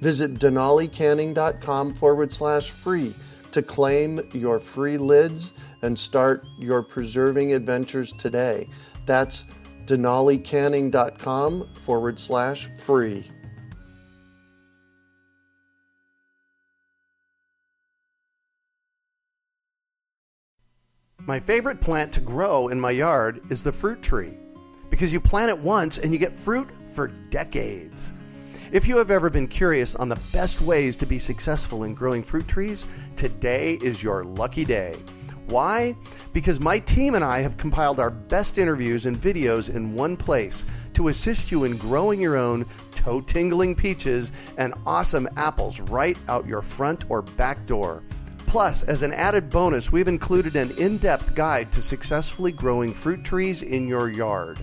Visit denalicanning.com forward slash free to claim your free lids and start your preserving adventures today. That's denalicanning.com forward slash free. My favorite plant to grow in my yard is the fruit tree because you plant it once and you get fruit for decades. If you have ever been curious on the best ways to be successful in growing fruit trees, today is your lucky day. Why? Because my team and I have compiled our best interviews and videos in one place to assist you in growing your own toe tingling peaches and awesome apples right out your front or back door. Plus, as an added bonus, we've included an in depth guide to successfully growing fruit trees in your yard.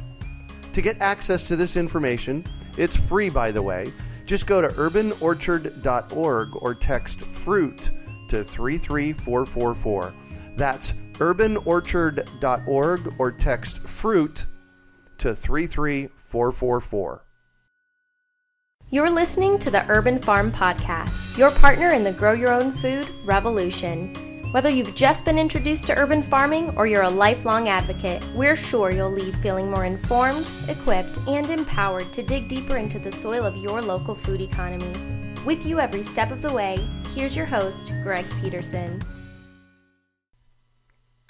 To get access to this information, it's free by the way. Just go to urbanorchard.org or text fruit to 33444. That's urbanorchard.org or text fruit to 33444. You're listening to the Urban Farm Podcast, your partner in the Grow Your Own Food revolution. Whether you've just been introduced to urban farming or you're a lifelong advocate, we're sure you'll leave feeling more informed, equipped, and empowered to dig deeper into the soil of your local food economy. With you every step of the way, here's your host, Greg Peterson.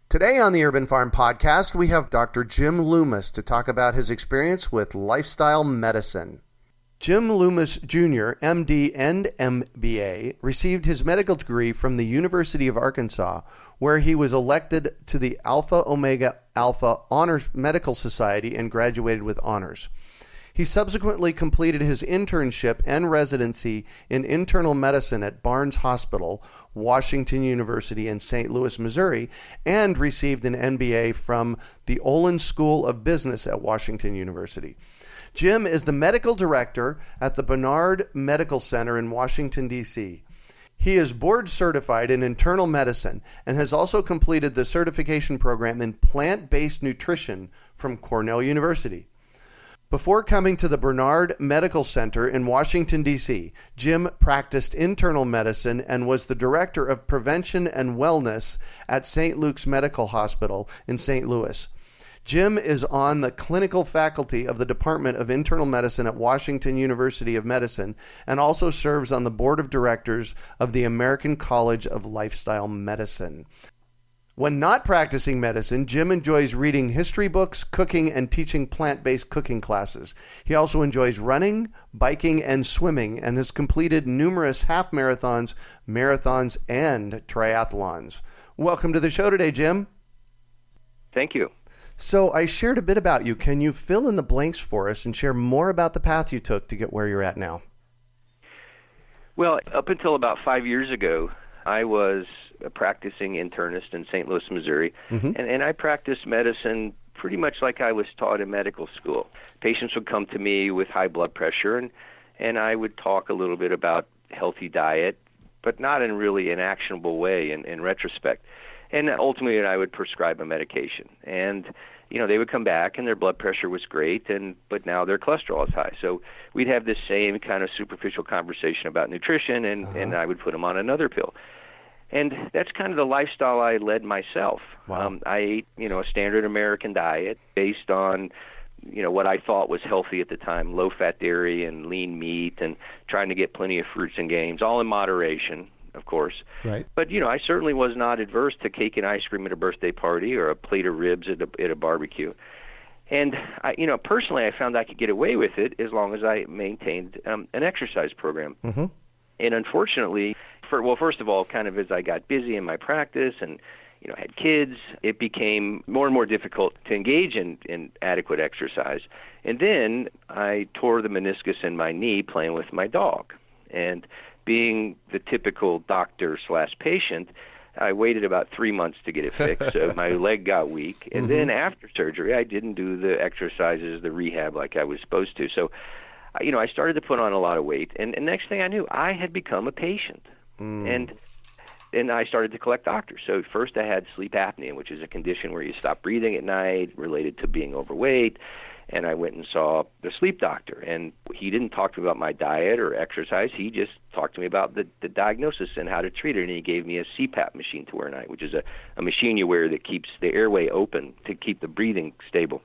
Today on the Urban Farm Podcast, we have Dr. Jim Loomis to talk about his experience with lifestyle medicine. Jim Loomis Jr., MD and MBA, received his medical degree from the University of Arkansas, where he was elected to the Alpha Omega Alpha Honors Medical Society and graduated with honors. He subsequently completed his internship and residency in internal medicine at Barnes Hospital, Washington University in St. Louis, Missouri, and received an MBA from the Olin School of Business at Washington University. Jim is the medical director at the Barnard Medical Center in Washington, D.C. He is board certified in internal medicine and has also completed the certification program in plant based nutrition from Cornell University. Before coming to the Barnard Medical Center in Washington, D.C., Jim practiced internal medicine and was the director of prevention and wellness at St. Luke's Medical Hospital in St. Louis. Jim is on the clinical faculty of the Department of Internal Medicine at Washington University of Medicine and also serves on the board of directors of the American College of Lifestyle Medicine. When not practicing medicine, Jim enjoys reading history books, cooking, and teaching plant based cooking classes. He also enjoys running, biking, and swimming, and has completed numerous half marathons, marathons, and triathlons. Welcome to the show today, Jim. Thank you. So I shared a bit about you. Can you fill in the blanks for us and share more about the path you took to get where you're at now? Well, up until about five years ago, I was a practicing internist in St. Louis, Missouri, mm-hmm. and, and I practiced medicine pretty much like I was taught in medical school. Patients would come to me with high blood pressure, and and I would talk a little bit about healthy diet, but not in really an actionable way in, in retrospect and ultimately I would prescribe a medication. And you know they would come back and their blood pressure was great, and but now their cholesterol is high. So we'd have this same kind of superficial conversation about nutrition, and uh-huh. and I would put them on another pill. And that's kind of the lifestyle I led myself. Wow. Um, I ate, you know, a standard American diet based on, you know, what I thought was healthy at the time: low-fat dairy and lean meat, and trying to get plenty of fruits and games, all in moderation of course. Right. But you know, I certainly was not adverse to cake and ice cream at a birthday party or a plate of ribs at a, at a barbecue. And I, you know, personally, I found I could get away with it as long as I maintained um, an exercise program. Mm-hmm. And unfortunately, for well, first of all, kind of as I got busy in my practice and you know had kids, it became more and more difficult to engage in, in adequate exercise. And then I tore the meniscus in my knee playing with my dog. And being the typical doctor slash patient, I waited about three months to get it fixed. so my leg got weak, and Mm-hmm. then after surgery, I didn't do the exercises, the rehab like I was supposed to. So, you know, I started to put on a lot of weight, and, and next thing I knew, I had become a patient, and and I started to collect doctors. So first, I had sleep apnea, which is a condition where you stop breathing at night, related to being overweight. And I went and saw the sleep doctor, and he didn't talk to me about my diet or exercise. He just talked to me about the, the diagnosis and how to treat it. And he gave me a CPAP machine to wear at night, which is a, a machine you wear that keeps the airway open to keep the breathing stable.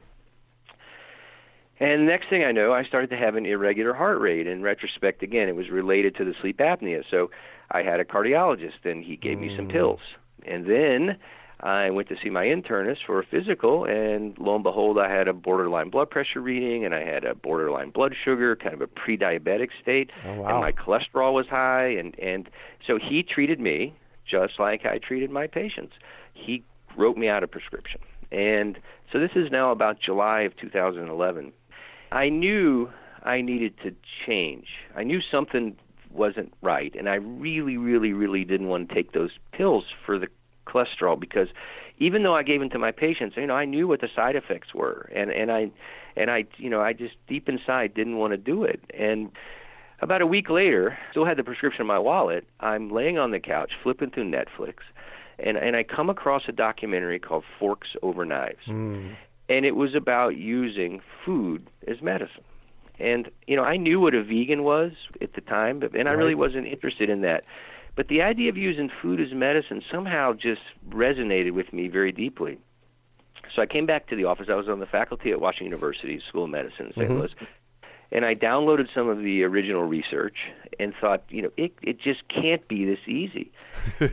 And next thing I know, I started to have an irregular heart rate. In retrospect, again, it was related to the sleep apnea. So I had a cardiologist, and he gave me some mm. pills. And then I went to see my internist for a physical, and lo and behold, I had a borderline blood pressure reading, and I had a borderline blood sugar, kind of a pre-diabetic state, Oh, wow. and my cholesterol was high. And and so he treated me just like I treated my patients. He wrote me out a prescription, and so this is now about July of 2011. I knew I needed to change. I knew something wasn't right, and I really, really, really didn't want to take those pills for the cholesterol because even though I gave them to my patients, you know, I knew what the side effects were, and and I, and I, you know, I just deep inside didn't want to do it, and. About a week later, still had the prescription in my wallet. I'm laying on the couch, flipping through Netflix, and and I come across a documentary called Forks Over Knives mm. and it was about using food as medicine. And you know, I knew what a vegan was at the time, but and I really wasn't interested in that. But the idea of using food as medicine somehow just resonated with me very deeply. So I came back to the office. I was on the faculty at Washington University School of Medicine in saint mm-hmm. Louis. And I downloaded some of the original research and thought, you know, it it just can't be this easy.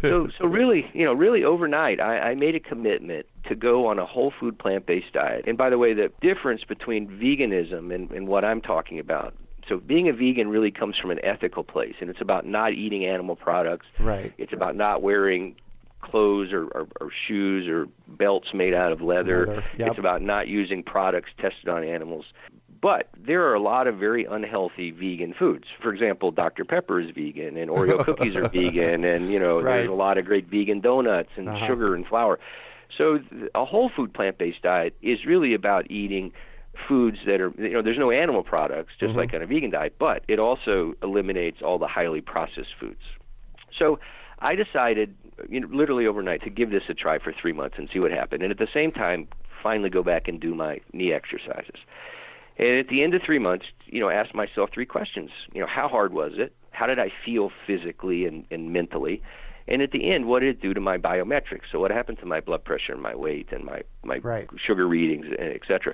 so so really, you know, really overnight, I, I made a commitment to go on a whole food plant based diet. And by the way, the difference between veganism and, and what I'm talking about. So being a vegan really comes from an ethical place, and it's about not eating animal products. Right. It's about not wearing clothes or, or, or shoes or belts made out of leather. Leather, yep. It's about not using products tested on animals. But there are a lot of very unhealthy vegan foods. For example, Dr. Pepper is vegan, and Oreo cookies are vegan, and you know Right. there's a lot of great vegan donuts and Uh-huh. sugar and flour. So a whole food plant-based diet is really about eating foods that are you know there's no animal products just like on a vegan diet, but it also eliminates all the highly processed foods. So I decided, you know, literally overnight, to give this a try for three months and see what happened, and at the same time, finally go back and do my knee exercises. And at the end of three months, you know, ask myself three questions. You know, how hard was it? How did I feel physically and, and mentally? And at the end, what did it do to my biometrics? So what happened to my blood pressure and my weight and my, my Right. sugar readings, eh, et cetera?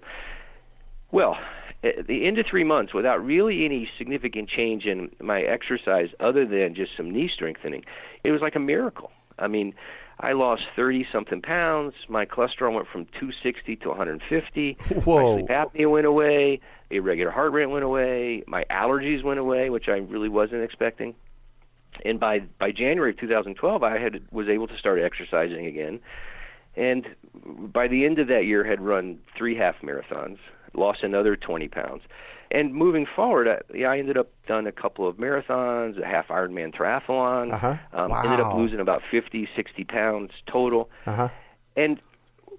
Well, at the end of three months, without really any significant change in my exercise other than just some knee strengthening, it was like a miracle. I mean, I lost 30 something pounds. My cholesterol went from 260 to 150. Whoa. My sleep apnea went away. Irregular heart rate went away. My allergies went away, which I really wasn't expecting. And by by January of 2012, I had was able to start exercising again. And by the end of that year, had run three half marathons, lost another 20 pounds. And moving forward, I, yeah, I ended up done a couple of marathons, a half Ironman triathlon. Uh-huh. Um, Ended up losing about 50, 60 pounds total. Uh-huh. And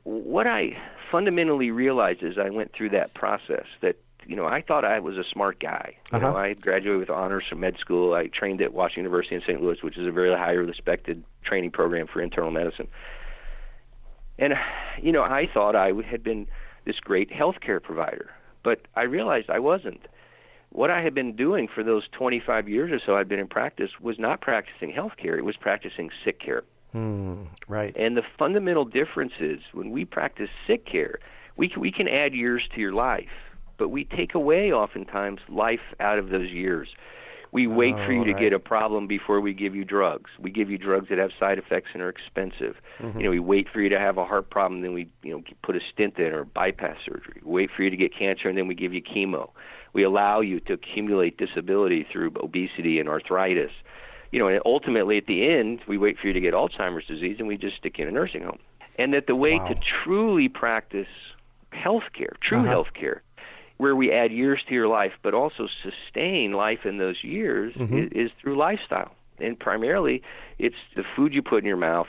what I fundamentally realized as I went through that process that you know I thought I was a smart guy. You Uh-huh. I graduated with honors from med school. I trained at Washington University in St. Louis, which is a very highly respected training program for internal medicine. And you know, I thought I had been this great healthcare provider, but I realized I wasn't. What I had been doing for those 25 years or so I'd been in practice was not practicing healthcare; it was practicing sick care. Hmm. Right. And the fundamental difference is when we practice sick care, we can, we can add years to your life, but we take away oftentimes life out of those years. We wait Oh, for you to right. get a problem before we give you drugs. We give you drugs that have side effects and are expensive. Mm-hmm. You know, we wait for you to have a heart problem, then we you know put a stent in or bypass surgery. We wait for you to get cancer, and then we give you chemo. We allow you to accumulate disability through obesity and arthritis. You know, and ultimately at the end, we wait for you to get Alzheimer's disease, and we just stick you in a nursing home. And that the way Wow. to truly practice health care, true Uh-huh. health care, where we add years to your life, but also sustain life in those years, Mm-hmm. is, is through lifestyle. And primarily, it's the food you put in your mouth,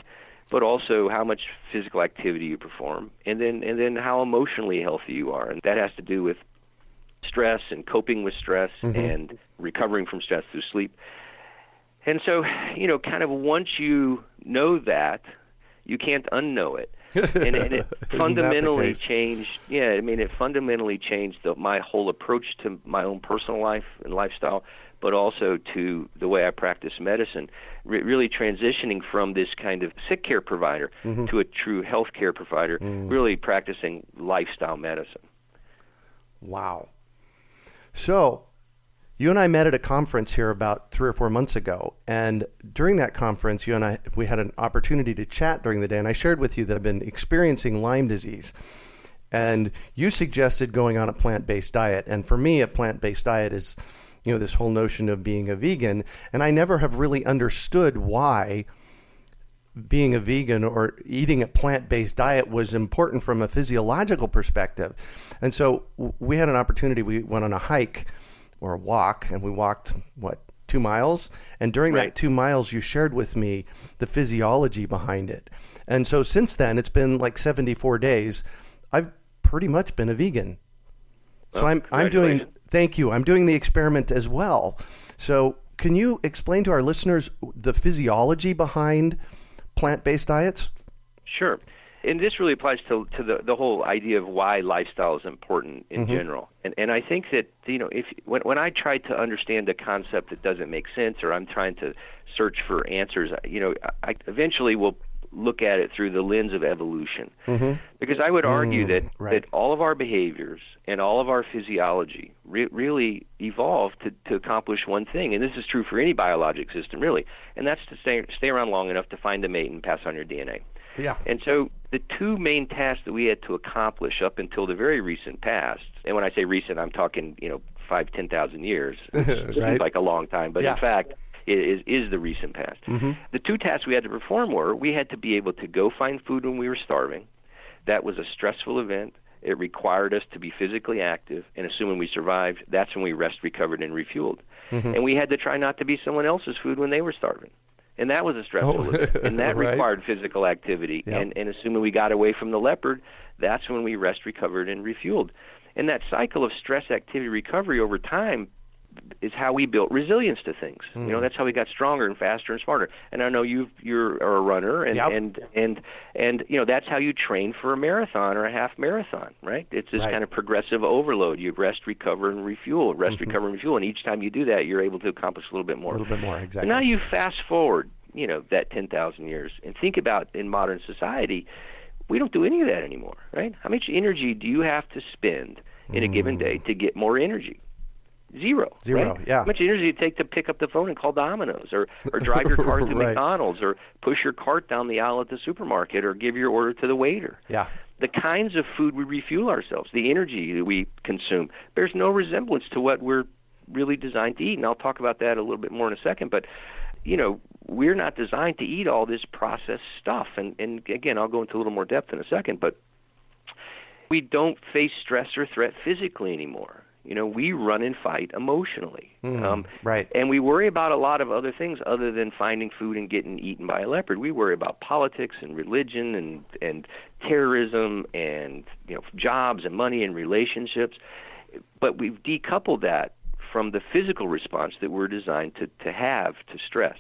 but also how much physical activity you perform, and then and then how emotionally healthy you are. And that has to do with stress and coping with stress Mm-hmm. and recovering from stress through sleep. And so, you know, kind of once you know that, you can't unknow it. and, and it fundamentally changed. Yeah, I mean, it fundamentally changed the, my whole approach to my own personal life and lifestyle, but also to the way I practice medicine. Re- really transitioning from this kind of sick care provider Mm-hmm. to a true health care provider, Mm. really practicing lifestyle medicine. Wow. So, you and I met at a conference here about three or four months ago, and during that conference, you and I we had an opportunity to chat during the day, and I shared with you that I've been experiencing Lyme disease, and you suggested going on a plant-based diet, and for me, a plant-based diet is, you know, this whole notion of being a vegan, and I never have really understood why being a vegan or eating a plant-based diet was important from a physiological perspective. And so we had an opportunity. We went on a hike or a walk, and we walked what two miles. And during that two miles, you shared with me the physiology behind it. And so since then, it's been like 74 days. I've pretty much been a vegan. So Well, I'm I'm doing. Thank you. I'm doing the experiment as well. So can you explain to our listeners the physiology behind plant-based diets? Sure. And this really applies to to the the whole idea of why lifestyle is important in mm-hmm. general. And and I think that you know if when when I try to understand a concept that doesn't make sense or I'm trying to search for answers, you know, I eventually will look at it through the lens of evolution. Mm-hmm. Because I would argue mm, that right. that all of our behaviors and all of our physiology re- really evolved to, to accomplish one thing, and this is true for any biologic system, really, and that's to stay stay around long enough to find a mate and pass on your DNA. Yeah. And so the two main tasks that we had to accomplish up until the very recent past, and when I say recent, I'm talking you know five, ten thousand years, Right. like a long time, but Yeah. in fact it is is the recent past. Mm-hmm. The two tasks we had to perform were we had to be able to go find food when we were starving. That was a stressful event. It required us to be physically active, and assuming we survived, that's when we rest, recovered, and refueled. Mm-hmm. And we had to try not to be someone else's food when they were starving. And that was a stressful Oh, event. And that right. required physical activity. Yep. And, and assuming we got away from the leopard, that's when we rest, recovered, and refueled. And that cycle of stress, activity, recovery over time is how we built resilience to things. You Hmm. know, that's how we got stronger and faster and smarter. And I know you you're a runner, and Yep. and and and you know that's how you train for a marathon or a half marathon, right? It's this Right. kind of progressive overload. You rest, recover, and refuel. Rest, recover, and refuel. And each time you do that, you're able to accomplish a little bit more. Mm-hmm. A little bit more, So exactly. now you fast forward, you know, that 10,000 years and think about in modern society, we don't do any of that anymore, right? How much energy do you have to spend in a given day to get more energy? Zero. Zero, right? yeah. How much energy does it take to pick up the phone and call Domino's or, or drive your car to Right. McDonald's or push your cart down the aisle at the supermarket or give your order to the waiter? Yeah. the kinds of food we refuel ourselves, the energy that we consume, bears no resemblance to what we're really designed to eat. And I'll talk about that a little bit more in a second. But, you know, we're not designed to eat all this processed stuff. And, and again, I'll go into a little more depth in a second. But we don't face stress or threat physically anymore. You know, we run and fight emotionally. um, right. And we worry about a lot of other things other than finding food and getting eaten by a leopard. We worry about politics and religion and and terrorism and you know jobs and money and relationships. But we've decoupled that from the physical response that we're designed to, to have to stress.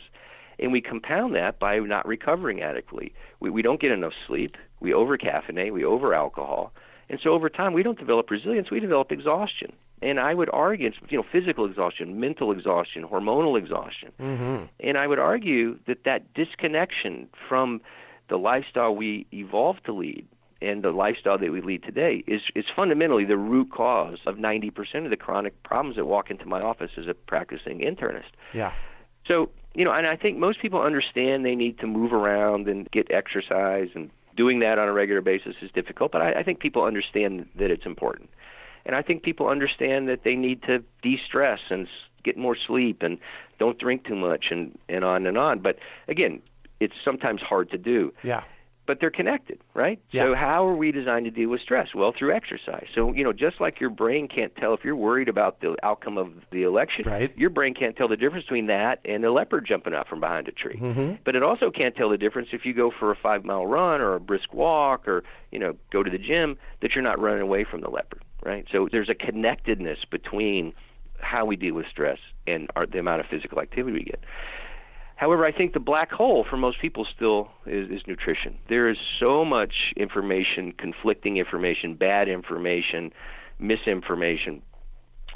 And we compound that by not recovering adequately. We, we don't get enough sleep. We over caffeinate. We over alcohol. And so over time, we don't develop resilience. We develop exhaustion. And I would argue, you know, physical exhaustion, mental exhaustion, hormonal exhaustion. Mm-hmm. And I would argue that that disconnection from the lifestyle we evolved to lead and the lifestyle that we lead today is is fundamentally the root cause of 90% of the chronic problems that walk into my office as a practicing internist. Yeah. So, you know, and I think most people understand they need to move around and get exercise, and doing that on a regular basis is difficult, but I, I think people understand that it's important. And I think people understand that they need to de stress and get more sleep and don't drink too much and, and on and on. But again, it's sometimes hard to do. Yeah but they're connected, right? Yeah. So how are we designed to deal with stress? Well, through exercise. So, you know, just like your brain can't tell if you're worried about the outcome of the election, right. your brain can't tell the difference between that and a leopard jumping out from behind a tree. Mm-hmm. But it also can't tell the difference if you go for a 5-mile run or a brisk walk or, you know, go to the gym that you're not running away from the leopard, right? So there's a connectedness between how we deal with stress and our, the amount of physical activity we get. However, I think the black hole for most people still is, is nutrition. There is so much information, conflicting information, bad information, misinformation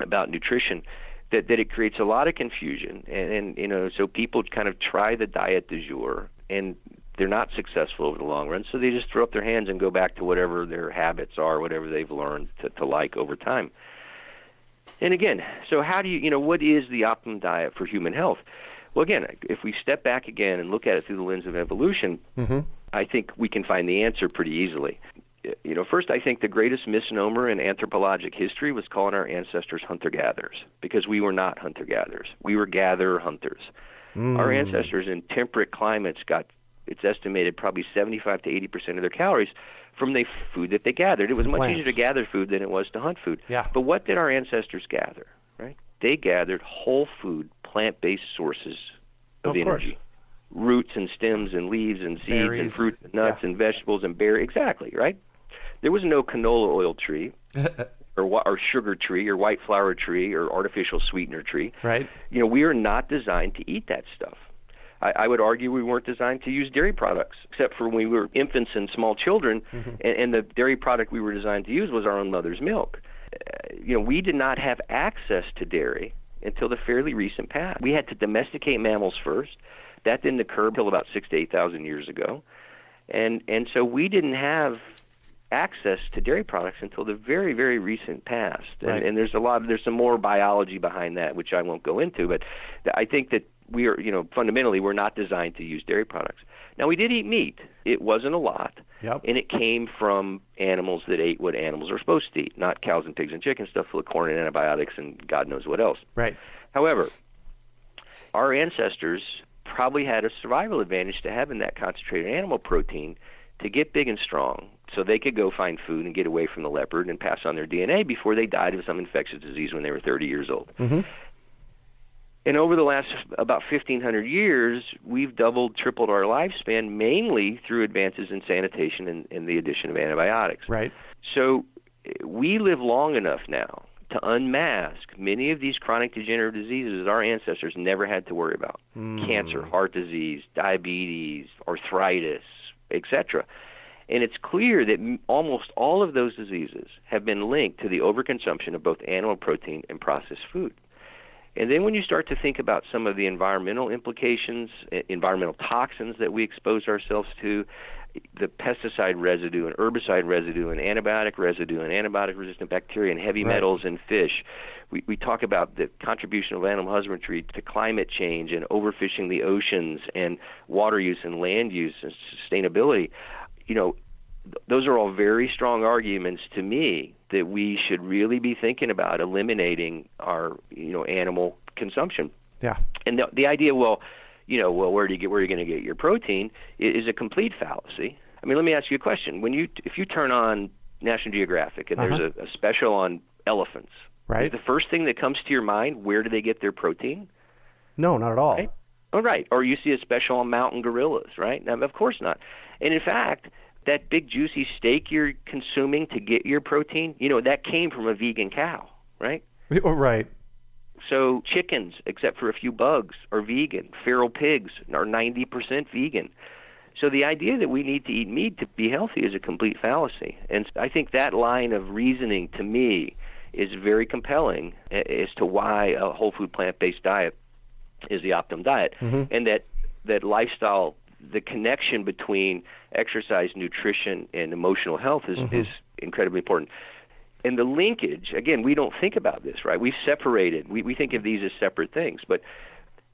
about nutrition that, that it creates a lot of confusion. And, and you know, so people kind of try the diet du jour and they're not successful over the long run. So they just throw up their hands and go back to whatever their habits are, whatever they've learned to, to like over time. And again, so how do you, you know, what is the optimum diet for human health? Well, again, if we step back again and look at it through the lens of evolution, mm-hmm. I think we can find the answer pretty easily. You know, first, I think the greatest misnomer in anthropologic history was calling our ancestors hunter gatherers because we were not hunter gatherers. We were gatherer hunters. Mm. Our ancestors in temperate climates got, it's estimated, probably 75 to 80 percent of their calories from the food that they gathered. It was much Plants. easier to gather food than it was to hunt food. Yeah. But what did our ancestors gather? Right? They gathered whole food, plant based sources of, Of course. energy. Roots and stems and leaves and seeds and Berries. fruits and nuts Yeah. and vegetables and berries. Exactly, right? There was no canola oil tree or, or sugar tree or white flour tree or artificial sweetener tree. Right. You know, we are not designed to eat that stuff. I, I would argue we weren't designed to use dairy products, except for when we were infants and small children, Mm-hmm. and, and the dairy product we were designed to use was our own mother's milk. Uh, you know, we did not have access to dairy until the fairly recent past. We had to domesticate mammals first. That didn't occur until about six to eight thousand years ago, and and so we didn't have access to dairy products until the very very recent past. And, Right. and there's a lot. There's some more biology behind that, which I won't go into. But I think that we are, you know, fundamentally we're not designed to use dairy products. Now we did eat meat. It wasn't a lot. Yep. And it came from animals that ate what animals are supposed to eat, not cows and pigs and chickens, stuff full of corn and antibiotics and God knows what else. Right. However, our ancestors probably had a survival advantage to having that concentrated animal protein to get big and strong so they could go find food and get away from the leopard and pass on their DNA before they died of some infectious disease when they were 30 years old. Mhm. And over the last about 1500 years, we've doubled, tripled our lifespan mainly through advances in sanitation and, and the addition of antibiotics. Right. So we live long enough now to unmask many of these chronic degenerative diseases our ancestors never had to worry about mm. cancer, heart disease, diabetes, arthritis, etc. And it's clear that m- almost all of those diseases have been linked to the overconsumption of both animal protein and processed food. And then when you start to think about some of the environmental implications, environmental toxins that we expose ourselves to, the pesticide residue and herbicide residue and antibiotic residue and antibiotic resistant bacteria and heavy Right. metals in fish. We, we talk about the contribution of animal husbandry to climate change and overfishing the oceans and water use and land use and sustainability. You know, those are all very strong arguments to me that we should really be thinking about eliminating our you know animal consumption. Yeah. And the, the idea, well, you know, well, where do you get where are you going to get your protein? Is a complete fallacy. I mean, let me ask you a question. When you if you turn on National Geographic and there's uh-huh. a, a special on elephants, Right. is the first thing that comes to your mind where do they get their protein? No, not at all. Right. Oh, right. Or you see a special on mountain gorillas, right? Now, of course not. And in fact, that big juicy steak you're consuming to get your protein, you know, that came from a vegan cow, right? Right. So chickens, except for a few bugs, are vegan. Feral pigs are 90% vegan. So the idea that we need to eat meat to be healthy is a complete fallacy. And I think that line of reasoning to me is very compelling as to why a whole food plant-based diet is the optimum diet mm-hmm. and that that lifestyle the connection between exercise, nutrition, and emotional health is, Mm-hmm. is incredibly important. And the linkage, again, we don't think about this, right? We've separated. We, we think of these as separate things. But,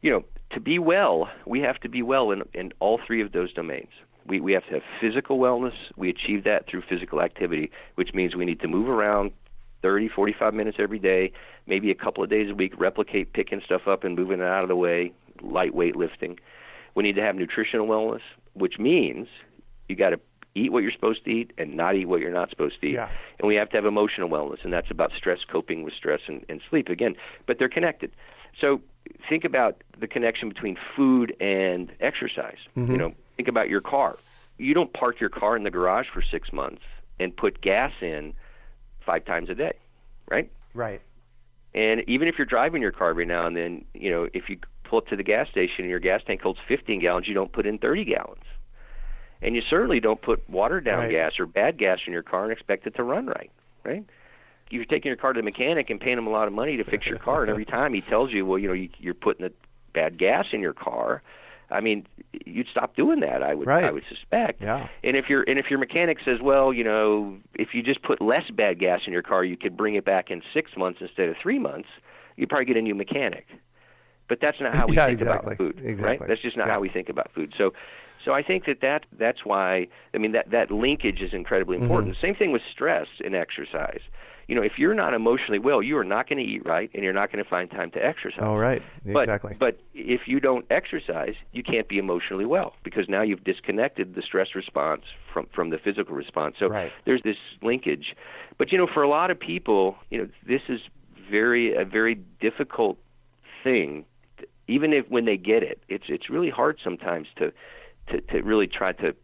you know, to be well, we have to be well in, in all three of those domains. We, we have to have physical wellness. We achieve that through physical activity, which means we need to move around 30, 45 minutes every day, maybe a couple of days a week, replicate picking stuff up and moving it out of the way, lightweight lifting. We need to have nutritional wellness, which means you got to eat what you're supposed to eat and not eat what you're not supposed to eat. Yeah. And we have to have emotional wellness, and that's about stress, coping with stress, and, and sleep again. But they're connected. So think about the connection between food and exercise. Mm-hmm. You know, think about your car. You don't park your car in the garage for six months and put gas in five times a day, right? Right. And even if you're driving your car every now and then, you know, if you pull up to the gas station and your gas tank holds 15 gallons, you don't put in 30 gallons. And you certainly don't put watered down Right. gas or bad gas in your car and expect it to run right, right? You're taking your car to the mechanic and paying him a lot of money to fix your car, and every time he tells you, well, you know, you, you're putting the bad gas in your car. I mean, you'd stop doing that. I would, Right. I would suspect. Yeah. And if your and if your mechanic says, well, you know, if you just put less bad gas in your car, you could bring it back in six months instead of three months, you'd probably get a new mechanic. But that's not how we Yeah, think exactly. about food, Exactly. right? That's just not Yeah. how we think about food. So, so I think that, that that's why I mean that that linkage is incredibly Mm-hmm. important. Same thing with stress and exercise. You know, if you're not emotionally well, you are not going to eat right, and you're not going to find time to exercise. Oh, right. But, Exactly. But if you don't exercise, you can't be emotionally well because now you've disconnected the stress response from from the physical response. So Right. there's this linkage. But you know, for a lot of people, you know, this is very a very difficult thing. Even if when they get it, it's it's really hard sometimes to to, to really try to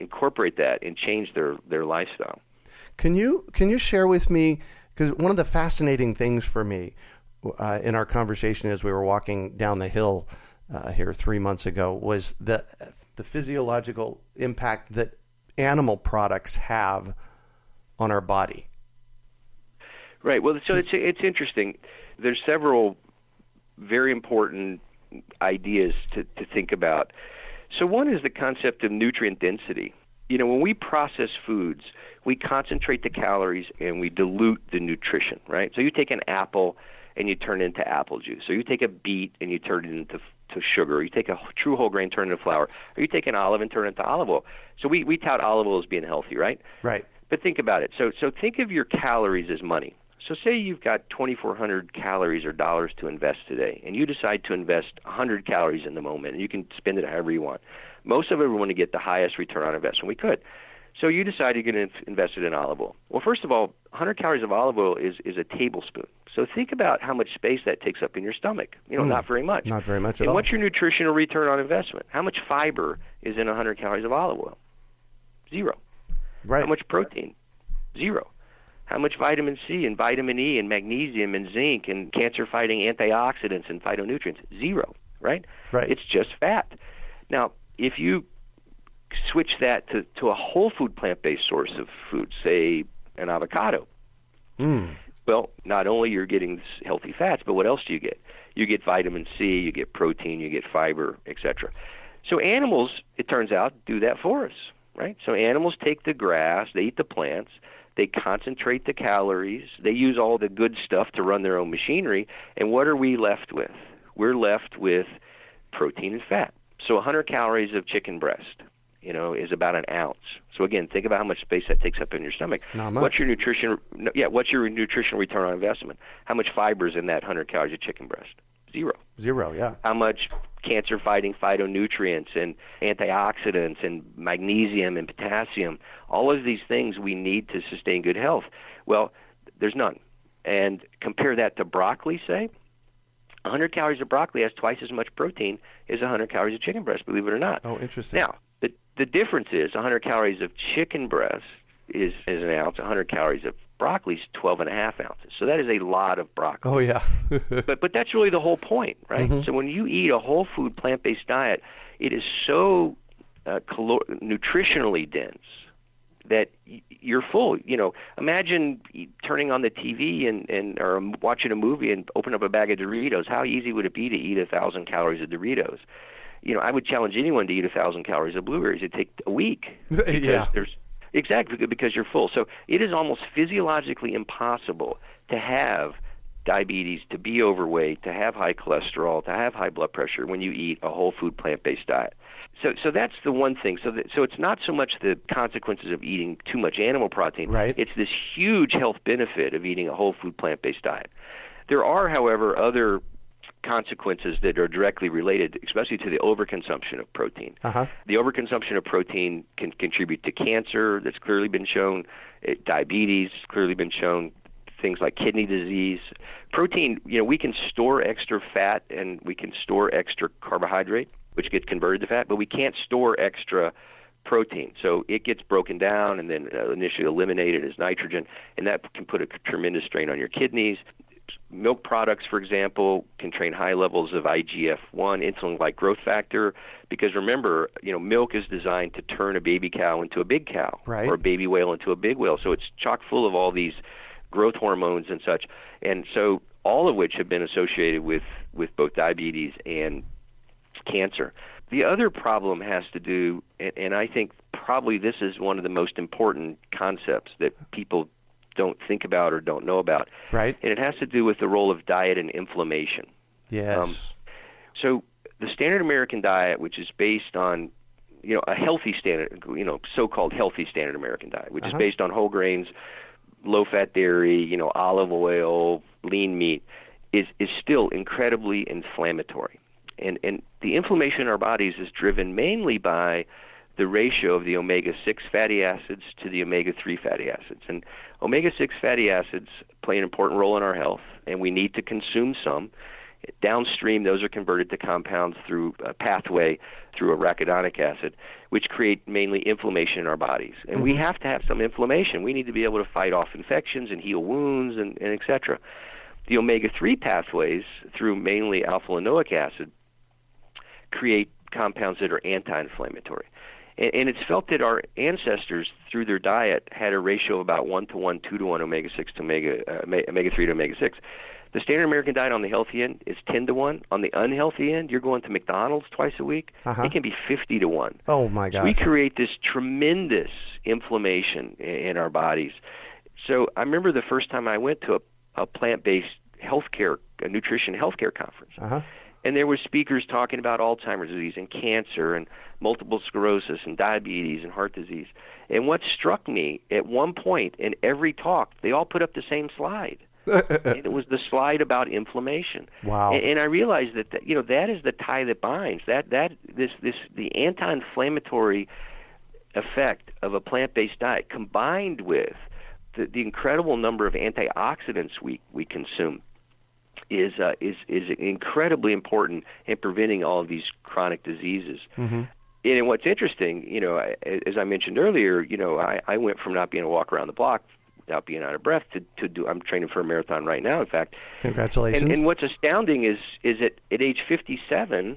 incorporate that and change their their lifestyle. Can you can you share with me because one of the fascinating things for me uh, in our conversation as we were walking down the hill uh, here three months ago was the the physiological impact that animal products have on our body. Right. Well, so it's it's interesting. There's several very important ideas to, to think about. So one is the concept of nutrient density. You know, when we process foods, we concentrate the calories and we dilute the nutrition, right? So you take an apple and you turn it into apple juice. So you take a beet and you turn it into to sugar. You take a true whole grain, turn it into flour. Or you take an olive and turn it into olive oil. So we, we tout olive oil as being healthy, right? Right. But think about it. So so think of your calories as money. So say you've got 2400 calories or dollars to invest today and you decide to invest 100 calories in the moment and you can spend it however you want. Most of it we want to get the highest return on investment we could. So you decide you're going to invest it in olive oil. Well, first of all, 100 calories of olive oil is is a tablespoon. So think about how much space that takes up in your stomach. You know, hmm. not very much. Not very much at and all. what's your nutritional return on investment? How much fiber is in 100 calories of olive oil? Zero. Right. How much protein? Zero. How much vitamin C and vitamin E and magnesium and zinc and cancer fighting antioxidants and phytonutrients? Zero, right? Right. It's just fat. Now, if you switch that to, to a whole food plant based source of food, say an avocado, hmm. well, not only you're getting healthy fats, but what else do you get? You get vitamin C, you get protein, you get fiber, etc. So animals, it turns out, do that for us, right? So animals take the grass, they eat the plants, they concentrate the calories, they use all the good stuff to run their own machinery, and what are we left with? We're left with protein and fat. So 100 calories of chicken breast, you know, is about an ounce. So again, think about how much space that takes up in your stomach. Not much. What's your nutrition? no, Yeah, what's your nutritional return on investment? How much fiber is in that 100 calories of chicken breast? Zero. Zero. Yeah. How much cancer-fighting phytonutrients and antioxidants and magnesium and potassium? All of these things we need to sustain good health. Well, there's none. And compare that to broccoli, say. 100 calories of broccoli has twice as much protein as 100 calories of chicken breast, believe it or not. Oh, interesting. Now, the the difference is 100 calories of chicken breast is, is an ounce. 100 calories of broccoli is 12 and a half ounces. So that is a lot of broccoli. Oh yeah. But but that's really the whole point, right? So when you eat a whole food plant based diet, it is so uh, calor- nutritionally dense that y- you're full. You know, imagine turning on the TV and and or watching a movie and open up a bag of Doritos. How easy would it be to eat a thousand calories of Doritos? you know, I would challenge anyone to eat a thousand calories of blueberries. It'd take a week because yeah. there's exactly because you're full. So it is almost physiologically impossible to have diabetes, to be overweight, to have high cholesterol, to have high blood pressure when you eat a whole food plant-based diet. So, so that's the one thing. So, that, so it's not so much the consequences of eating too much animal protein. Right. It's this huge health benefit of eating a whole food plant-based diet. There are, however, other consequences that are directly related, especially to the overconsumption of protein. Uh-huh. The overconsumption of protein can contribute to cancer. That's clearly been shown. It, diabetes has clearly been shown. Things like kidney disease. Protein, you know, we can store extra fat and we can store extra carbohydrate, which gets converted to fat, but we can't store extra protein. So it gets broken down and then uh, initially eliminated as nitrogen, and that can put a tremendous strain on your kidneys. Milk products, for example, can contain high levels of IGF-1, insulin-like growth factor, because remember, you know, milk is designed to turn a baby cow into a big cow, Right. or a baby whale into a big whale. So it's chock full of all these growth hormones and such, and so all of which have been associated with with both diabetes and cancer. The other problem has to do, and, and I think probably this is one of the most important concepts that people don't think about or don't know about, Right. and it has to do with the role of diet and inflammation. Yes. So the standard American diet, which is based on you know a healthy standard, you know so-called healthy standard American diet, which Uh-huh. is based on whole grains, low-fat dairy, you know olive oil, lean meat, is is still incredibly inflammatory, and and the inflammation in our bodies is driven mainly by the ratio of the omega-6 fatty acids to the omega-3 fatty acids. And omega-6 fatty acids play an important role in our health, and we need to consume some. Downstream, those are converted to compounds through a pathway through arachidonic acid, which create mainly inflammation in our bodies. And we mm-hmm. have to have some inflammation. We need to be able to fight off infections and heal wounds and, and et cetera. The omega-3 pathways through mainly alpha-linolenic acid create compounds that are anti-inflammatory. And, and it's felt that our ancestors, through their diet, had a ratio of about one to one, two to one omega-6 to omega uh, omega-3 to omega-6. The standard American diet on the healthy end is 10 to 1. On the unhealthy end, you're going to McDonald's twice a week. Uh-huh. It can be 50 to 1. oh my So we create this tremendous inflammation in our bodies. So I remember the first time I went to a, a plant-based healthcare, a nutrition healthcare conference, Uh-huh. And there were speakers talking about Alzheimer's disease and cancer and multiple sclerosis and diabetes and heart disease. And what struck me at one point in every talk, they all put up the same slide. and it was the slide about inflammation. Wow. And, and I realized that, that you know that is the tie that binds. That that this this the anti-inflammatory effect of a plant-based diet combined with the, the incredible number of antioxidants we we consume is uh, is is incredibly important in preventing all of these chronic diseases. Mm-hmm. And what's interesting, you know, I- as I mentioned earlier, you know, I, I went from not being able to walk around the block without being out of breath to, to do. I'm training for a marathon right now. In fact, Congratulations. and, and what's astounding is is at at age 57,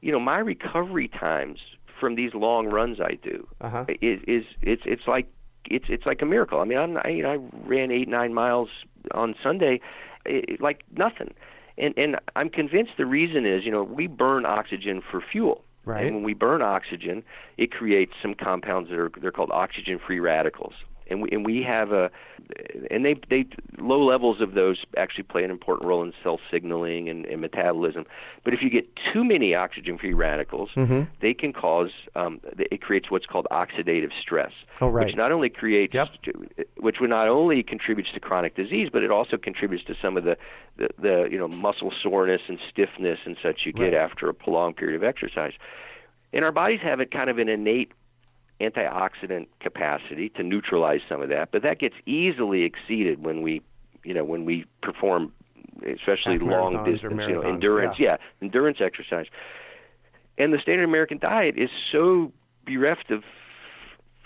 you know, my recovery times from these long runs I do Uh-huh. is is it's it's like it's it's like a miracle. I mean, I'm, I you know I ran eight nine miles on Sunday, it, like nothing, and and I'm convinced the reason is you know we burn oxygen for fuel. Right. And when we burn oxygen, it creates some compounds that are they're called oxygen-free radicals. And we and we have a and they they low levels of those actually play an important role in cell signaling and, and metabolism. But if you get too many oxygen-free radicals, Mm-hmm. they can cause um, it creates what's called oxidative stress, Oh, right. which not only creates Yep. which would not only contributes to chronic disease, but it also contributes to some of the, the, the you know muscle soreness and stiffness and such you get Right. after a prolonged period of exercise. And our bodies have a kind of an innate antioxidant capacity to neutralize some of that, but that gets easily exceeded when we, you know, when we perform, especially Half long distance, you know, endurance, yeah. yeah, endurance exercise. And the standard American diet is so bereft of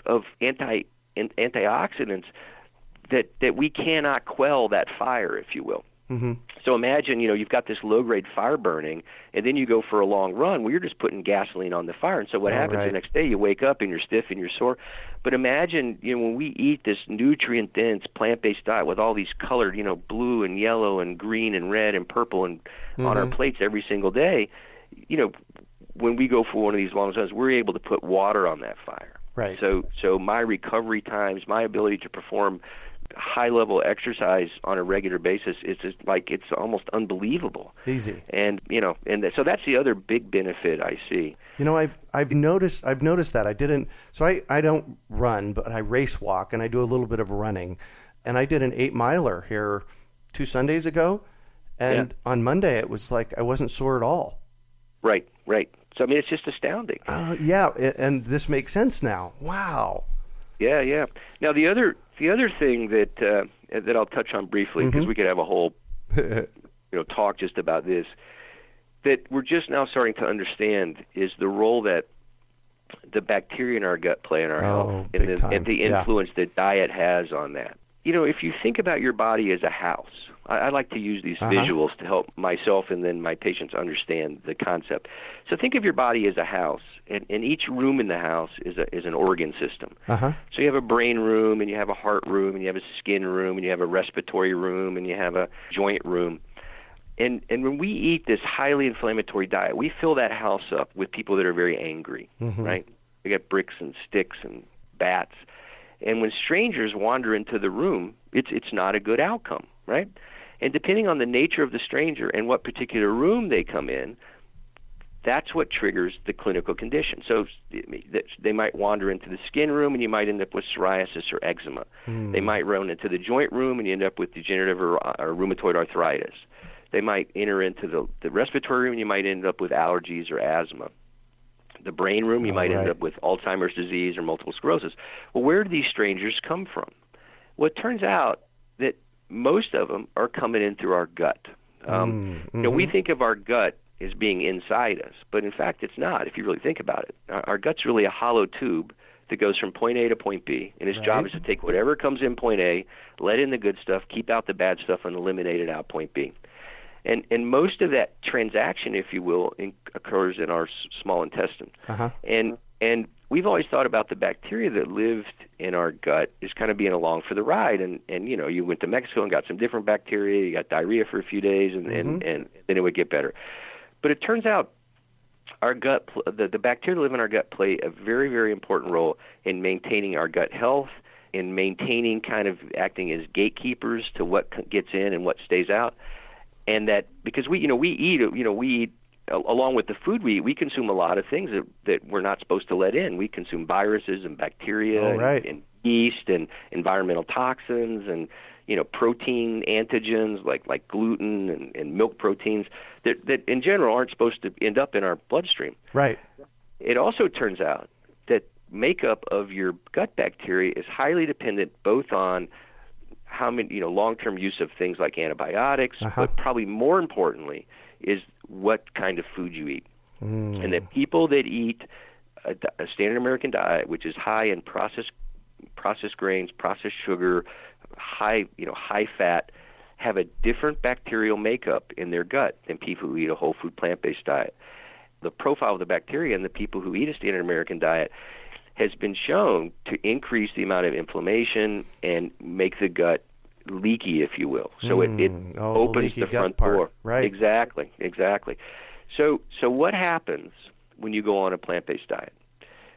of anti an- antioxidants that that we cannot quell that fire, if you will. Mm-hmm. So imagine, you know, you've got this low grade fire burning, and then you go for a long run where you're just putting gasoline on the fire. And so what Oh, happens right. the next day? You wake up and you're stiff and you're sore. But imagine, you know, when we eat this nutrient dense plant based diet with all these colored, you know, blue and yellow and green and red and purple and on our Mhm. plates every single day, you know, when we go for one of these long runs, we're able to put water on that fire. Right. So so my recovery times, my ability to perform high level exercise on a regular basis is just like it's almost unbelievable. Easy. And you know, and th- so that's the other big benefit I see. You know, I've I've noticed I've noticed that I didn't. So I I don't run, but I race walk and I do a little bit of running, and I did an eight miler here two Sundays ago, and Yeah. on Monday it was like I wasn't sore at all. Right, right. So I mean, it's just astounding. Uh, yeah, and this makes sense now. Wow. Yeah, yeah. Now the other the other thing that uh, that I'll touch on briefly because we could have a whole you know talk just about this that we're just now starting to understand is the role that the bacteria in our gut play in our Oh, health and the, and the Yeah. influence that diet has on that. You know, if you think about your body as a house, I, I like to use these Uh-huh. visuals to help myself and then my patients understand the concept. So think of your body as a house, and, and each room in the house is a, is an organ system. Uh-huh. So you have a brain room, and you have a heart room, and you have a skin room, and you have a respiratory room, and you have a joint room. And and when we eat this highly inflammatory diet, we fill that house up with people that are very angry, right? We got bricks and sticks and bats. And when strangers wander into the room, it's it's not a good outcome, right? And depending on the nature of the stranger and what particular room they come in, that's what triggers the clinical condition. So they might wander into the skin room and you might end up with psoriasis or eczema. Hmm. They might run into the joint room and you end up with degenerative or, or rheumatoid arthritis. They might enter into the, the respiratory room and you might end up with allergies or asthma. The brain room, you Oh, might right. end up with Alzheimer's disease or multiple sclerosis. Well, where do these strangers come from? Well, it turns out that most of them are coming in through our gut. Um, You know, we think of our gut as being inside us, but in fact, it's not. If you really think about it, our, our gut's really a hollow tube that goes from point A to point B, and its job is to take whatever comes in point A, let in the good stuff, keep out the bad stuff, and eliminate it out point B. And and most of that transaction, if you will, in, occurs in our s- small intestine. Uh-huh. And and we've always thought about the bacteria that lived in our gut as kind of being along for the ride. And and you know, you went to Mexico and got some different bacteria. You got diarrhea for a few days, and and, mm-hmm. and then it would get better. But it turns out our gut, the, the bacteria that live in our gut play a very, very important role in maintaining our gut health, in maintaining kind of acting as gatekeepers to what gets in and what stays out. And that because we, you know, we eat, you know, we eat along with the food we eat, we consume a lot of things that that we're not supposed to let in. We consume viruses and bacteria Oh, right. and, and yeast and environmental toxins and you know protein antigens like like gluten and, and milk proteins that that in general aren't supposed to end up in our bloodstream. Right. It also turns out that makeup of your gut bacteria is highly dependent both on how many you know long-term use of things like antibiotics, Uh-huh. but probably more importantly is what kind of food you eat. Hmm. And that people that eat a, a standard American diet, which is high in processed processed grains, processed sugar, high you know high fat, have a different bacterial makeup in their gut than people who eat a whole food plant based diet. The profile of the bacteria in the people who eat a standard American diet has been shown to increase the amount of inflammation and make the gut leaky, if you will. So it, it Mm, oh, opens leaky the front part. door. Right. Exactly, exactly. So so what happens when you go on a plant-based diet?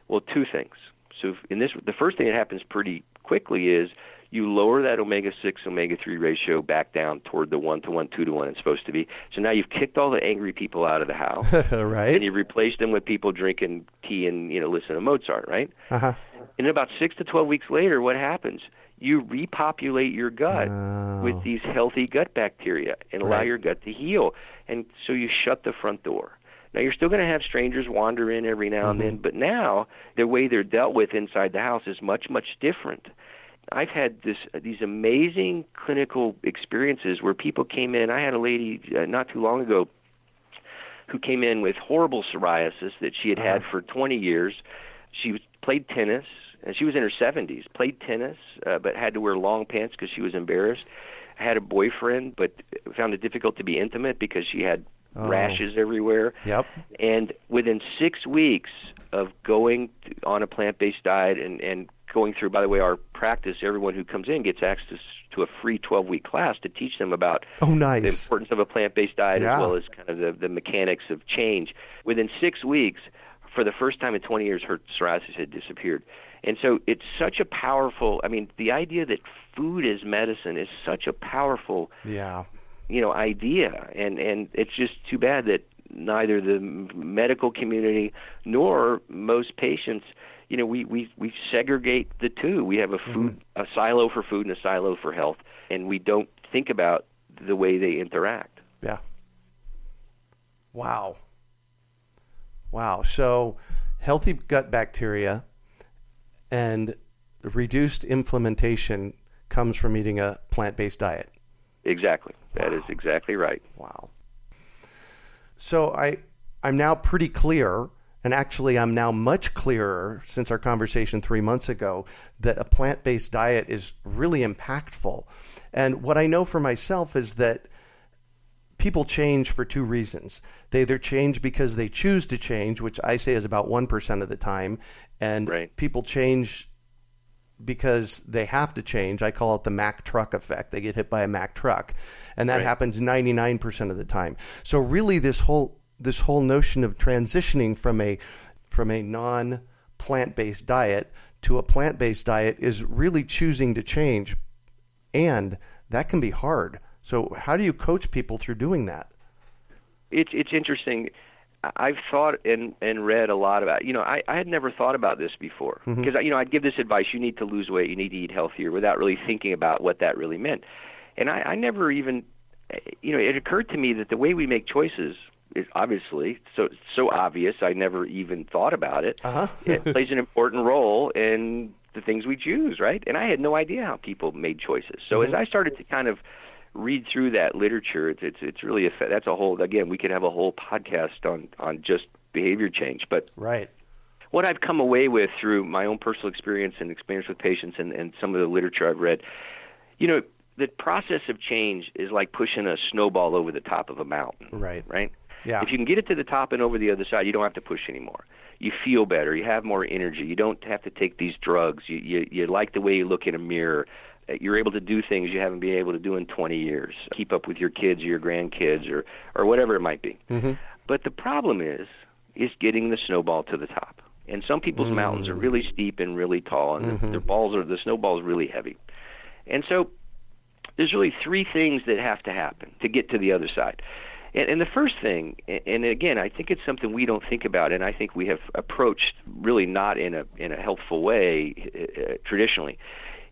Well, two things. So in this, the first thing that happens pretty quickly is you lower that omega six omega three ratio back down toward the one to one, two to one it's supposed to be. So now you've kicked all the angry people out of the house, right. and you've replaced them with people drinking tea and you know listening to Mozart, right? Uh-huh. And then about six to twelve weeks later, what happens? You repopulate your gut Oh. with these healthy gut bacteria and allow Right. your gut to heal. And so you shut the front door. Now you're still going to have strangers wander in every now and Mm-hmm. then, but now the way they're dealt with inside the house is much much different. I've had this these amazing clinical experiences where people came in. I had a lady uh, not too long ago who came in with horrible psoriasis that she had had for 20 years. She played tennis, and she was in her 70s. Played tennis, uh, but had to wear long pants because she was embarrassed. Had a boyfriend, but found it difficult to be intimate because she had Oh. rashes everywhere. Yep. And within six weeks of going on a plant-based diet and and going through, by the way, our practice, everyone who comes in gets access to a free 12 week class to teach them about oh, nice. the importance of a plant based diet Yeah. as well as kind of the, the mechanics of change. Within six weeks, for the first time in 20 years, her psoriasis had disappeared. And so it's such a powerful, I mean, the idea that food is medicine is such a powerful yeah. you know idea and and it's just too bad that neither the medical community nor most patients you know we we we segregate the two we have a mm-hmm. food a silo for food and a silo for health and we don't think about the way they interact Yeah. Wow. Wow. So, healthy gut bacteria and reduced inflammation comes from eating a plant based diet. exactly That is exactly right Wow. So I I'm now pretty clear and actually I'm now much clearer since our conversation 3 months ago that a plant-based diet is really impactful. And what I know for myself is that people change for two reasons. They either change because they choose to change, which I say is about 1% of the time, and Right. people change because they have to change. I call it the Mack truck effect. They get hit by a Mack truck, and that Right. happens 99% of the time. So really this whole this whole notion of transitioning from a from a non plant-based diet to a plant-based diet is really choosing to change and that can be hard. So how do you coach people through doing that? it's it's interesting. I've thought and and read a lot about. You know, I I had never thought about this before because you know I'd give this advice: you need to lose weight, you need to eat healthier, without really thinking about what that really meant. And I, I never even, you know, it occurred to me that the way we make choices is obviously so so obvious. I never even thought about it. Uh-huh. it plays an important role in the things we choose, right? And I had no idea how people made choices. So as I started to kind of read through that literature, it's it's, it's really a fa- that's a whole again we could have a whole podcast on on just behavior change, but Right. what I've come away with through my own personal experience and experience with patients and, and some of the literature I've read, you know, the process of change is like pushing a snowball over the top of a mountain. Right. Right? Yeah. If you can get it to the top and over the other side, you don't have to push anymore. You feel better. You have more energy. You don't have to take these drugs. You you, you like the way you look in a mirror. You're able to do things you haven't been able to do in 20 years. Keep up with your kids or your grandkids or or whatever it might be. Mm-hmm. But the problem is is getting the snowball to the top. And some people's mountains are really steep and really tall, and the, their balls are the snowball is really heavy. And so there's really three things that have to happen to get to the other side. And, and the first thing, and again, I think it's something we don't think about, and I think we have approached really not in a in a helpful way uh, uh, traditionally,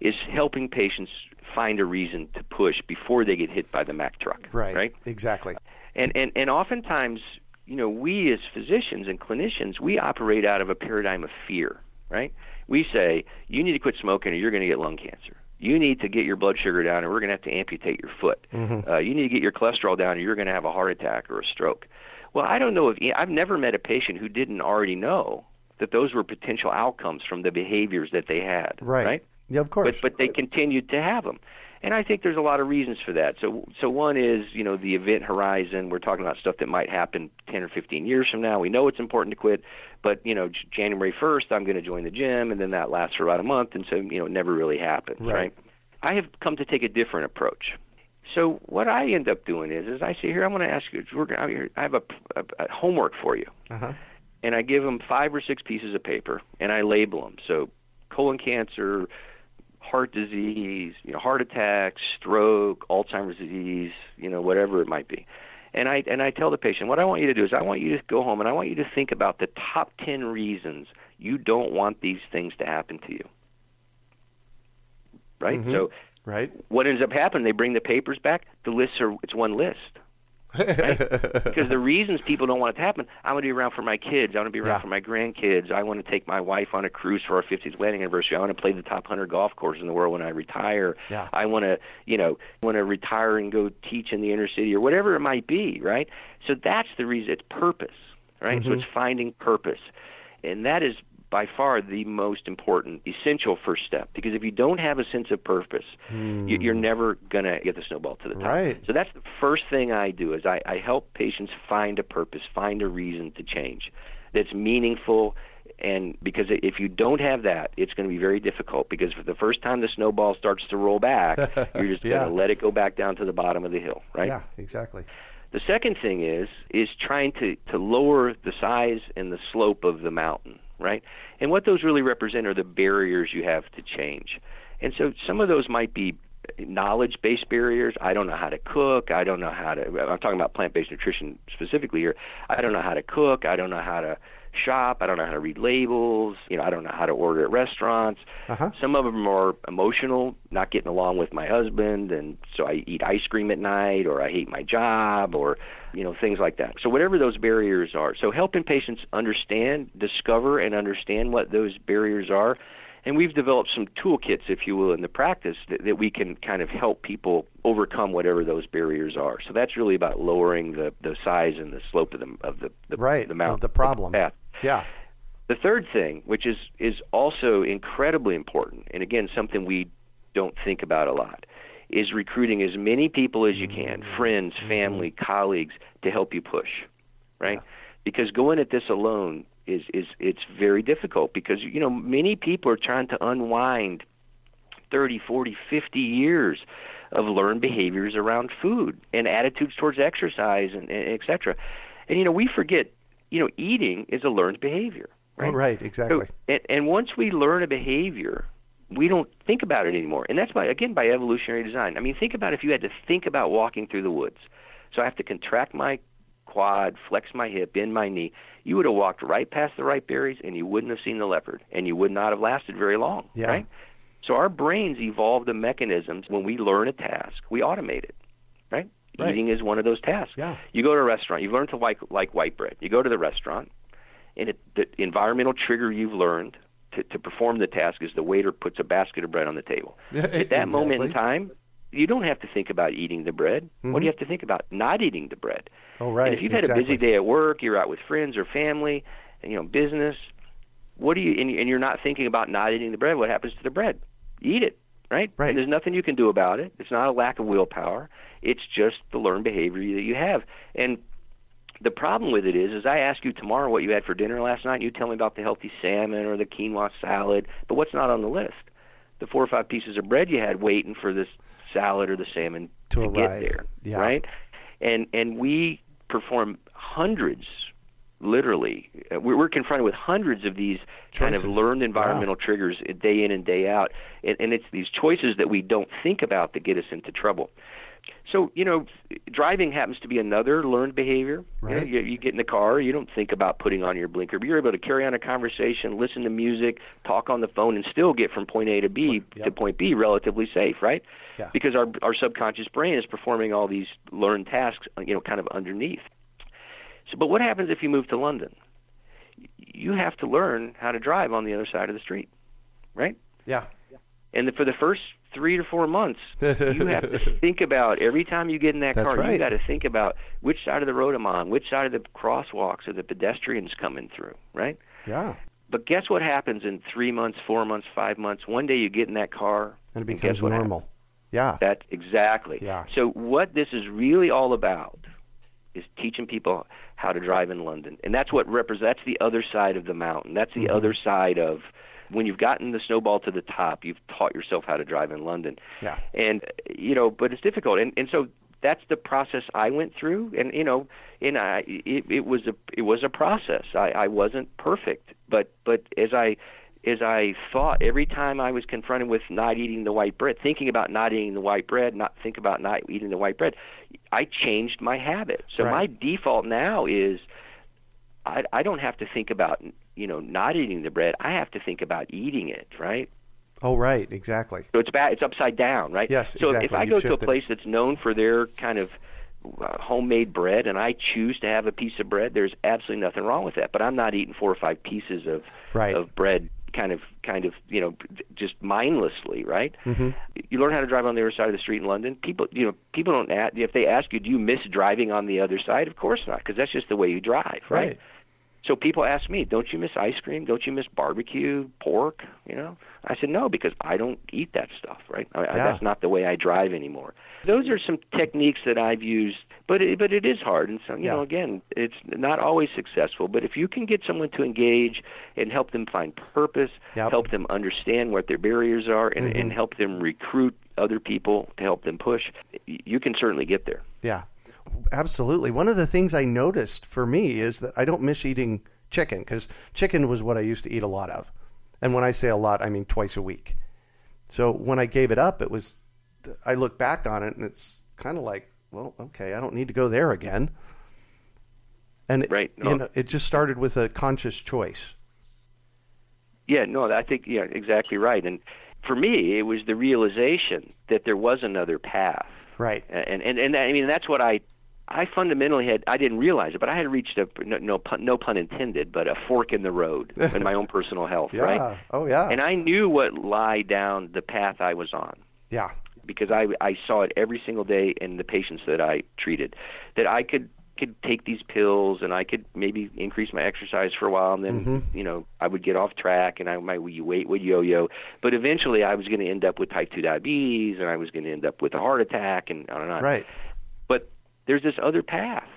is helping patients find a reason to push before they get hit by the Mack truck. Right. Right. Exactly. And and and oftentimes, you know, we as physicians and clinicians, we operate out of a paradigm of fear, right? We say you need to quit smoking or you're going to get lung cancer. You need to get your blood sugar down, or we're going to have to amputate your foot. Uh, you need to get your cholesterol down, or you're going to have a heart attack or a stroke. Well, I don't know if I've never met a patient who didn't already know that those were potential outcomes from the behaviors that they had. Right. Right Yeah, of course. but but they continued to have them. And I think there's a lot of reasons for that. So so one is, you know, the event horizon. We're talking about stuff that might happen 10 or 15 years from now. We know it's important to quit, but you know, January 1st I'm going to join the gym and then that lasts for about a month and so, you know, it never really happens, Right. right? I have come to take a different approach. So what I end up doing is, is I say, here, I'm going to ask you. We're going. I have a, a, a homework for you uh-huh. and I give them five or six pieces of paper, and I label them. So, colon cancer, heart disease, you know, heart attack, stroke, Alzheimer's disease, you know, whatever it might be. And I and I tell the patient, what I want you to do is I want you to go home and I want you to think about the top 10 reasons you don't want these things to happen to you. Right? Mm-hmm. So, Right. what ends up happening, they bring the papers back, the lists are it's one list right? because the reasons people don't want it to happen, I want to be around for my kids. I want to be around Yeah. for my grandkids. I want to take my wife on a cruise for our 50th wedding anniversary. I want to play the top 100 golf courses in the world when I retire. Yeah. I want to, you know, want to retire and go teach in the inner city or whatever it might be, right? So that's the reason. It's purpose, right? So mm-hmm. it's finding purpose. And that is by far the most important, essential first step. Because if you don't have a sense of purpose, hmm. you, you're never going to get the snowball to the top. Right. So that's the first thing I do is I, I help patients find a purpose, find a reason to change that's meaningful And because if you don't have that, it's going to be very difficult because for the first time the snowball starts to roll back, you're just Yeah. going to let it go back down to the bottom of the hill, right? Yeah, exactly. The second thing is is trying to to lower the size and the slope of the mountain, right? And what those really represent are the barriers you have to change. And so some of those might be knowledge based barriers. I don't know how to cook. I don't know how to I'm talking about plant based nutrition specifically here. I don't know how to cook. I don't know how to shop. I don't know how to read labels. You know, I don't know how to order at restaurants. Uh-huh. Some of them are emotional, not getting along with my husband, and so I eat ice cream at night, or I hate my job, or you know things like that. So whatever those barriers are, so helping patients understand, discover, and understand what those barriers are. And we've developed some toolkits, if you will, in the practice that, that we can kind of help people overcome whatever those barriers are. So that's really about lowering the, the size and the slope of the of the, the, Right, the of the problem. path. Yeah. The third thing, which is is also incredibly important, and again something we don't think about a lot, is recruiting as many people as you can, Mm-hmm. friends, family, colleagues, to help you push, right? Because going at this alone is is it's very difficult because you know many people are trying to unwind 30, 40, 50 years of learned behaviors around food and attitudes towards exercise and, and et cetera. And you know, we forget, you know, eating is a learned behavior. Right. Oh, right, exactly. So, and, and once we learn a behavior, we don't think about it anymore. And that's by again by evolutionary design. I mean, think about if you had to think about walking through the woods. So I have to contract my quad, flex my hip, bend my knee. You would have walked right past the ripe berries, and you wouldn't have seen the leopard, and you would not have lasted very long. Yeah. Right. So our brains evolved the mechanisms when we learn a task, we automate it. Right. Right. Eating is one of those tasks. Yeah. You go to a restaurant. You've learned to like like white bread. You go to the restaurant and it, the environmental trigger you've learned to, to perform the task is the waiter puts a basket of bread on the table. At that moment in time, you don't have to think about eating the bread. What do mm-hmm. you have to think about? Not eating the bread. Oh, right. And if you've had a busy day at work, you're out with friends or family, and, you know, business. What do you? And, and you're not thinking about not eating the bread. What happens to the bread? You eat it, right? Right. And there's nothing you can do about it. It's not a lack of willpower. It's just the learned behavior that you have. And the problem with it is, is I ask you tomorrow what you had for dinner last night, and you tell me about the healthy salmon or the quinoa salad, but what's not on the list? The four or five pieces of bread you had waiting for this salad or the salmon To to, arrive. get there, Yeah. right? And and we perform hundreds, literally, uh, we're, confronted with hundreds of these kind of learned environmental triggers uh, day in and day out, and, and it's these choices that we don't think about that get us into trouble. So you know, driving happens to be another learned behavior. You, know, you, you get in the car, you don't think about putting on your blinker, but you're able to carry on a conversation, listen to music, talk on the phone, and still get from point A to B to Yep. point B relatively safe, right? Yeah. Because our our subconscious brain is performing all these learned tasks, uh, you know, kind of underneath. So, but what happens if you move to London? You have to learn how to drive on the other side of the street, right? Yeah. And the, for the first three to four months, you have to think about every time you get in that That's car. right. You got to think about which side of the road I'm on, which side of the crosswalks are the pedestrians coming through, right? Yeah. But guess what happens in three months, four months, five months? One day you get in that car, And it becomes happens? normal. Yeah. That exactly. Yeah. So what this is really all about is teaching people how to drive in London, and that's what represents. That's the other side of the mountain. That's the Mm-hmm. other side of when you've gotten the snowball to the top. You've taught yourself how to drive in London. Yeah. And you know, but it's difficult, and and so that's the process I went through, and you know, and I it, it was a it was a process. I, I wasn't perfect, but but as I as I thought every time I was confronted with not eating the white bread, thinking about not eating the white bread, not think about not eating the white bread, I changed my habit. So Right. my default now is I I don't have to think about you know not eating the bread. I have to think about eating it, right? Oh, right. Exactly. So it's bad. It's upside down, right? Yes, So if exactly. I You've go to a place that's known for their kind of uh, homemade bread, and I choose to have a piece of bread, there's absolutely nothing wrong with that. But I'm not eating four or five pieces of Right. of bread, kind of, kind of, you know, just mindlessly, right? Mm-hmm. You learn how to drive on the other side of the street in London. People, you know, people don't ask, if they ask you, do you miss driving on the other side? Of course not, because that's just the way you drive, right? Right. So people ask me, "Don't you miss ice cream? Don't you miss barbecue, pork?" You know, I said no because I don't eat that stuff. Right? I, Yeah. That's not the way I drive anymore. Those are some techniques that I've used, but it, but it is hard, and so you Yeah. know, again, it's not always successful. But if you can get someone to engage and help them find purpose, Yep. Mm-hmm. help them understand what their barriers are, and, and help them recruit other people to help them push, you can certainly get there. Yeah, absolutely. One of the things I noticed for me is that I don't miss eating chicken because chicken was what I used to eat a lot of. And when I say a lot, I mean twice a week. So when I gave it up, it was, I look back on it and it's kind of like, well, okay, I don't need to go there again. And it, Right, no. you know, it just started with a conscious choice. Yeah, no, I think yeah, exactly right. And for me, it was the realization that there was another path. Right. And and and I mean that's what I I fundamentally had I didn't realize it, but I had reached a no no pun, no pun intended, but a fork in the road in my own personal health, Yeah. right? Oh, yeah. And I knew what lie down the path I was on yeah. because I I saw it every single day in the patients that I treated that I could could take these pills and I could maybe increase my exercise for a while and then Mm-hmm. you know I would get off track and I my weight would yo-yo but eventually I was going to end up with type 2 diabetes and I was going to end up with a heart attack and on and on Right. There's this other path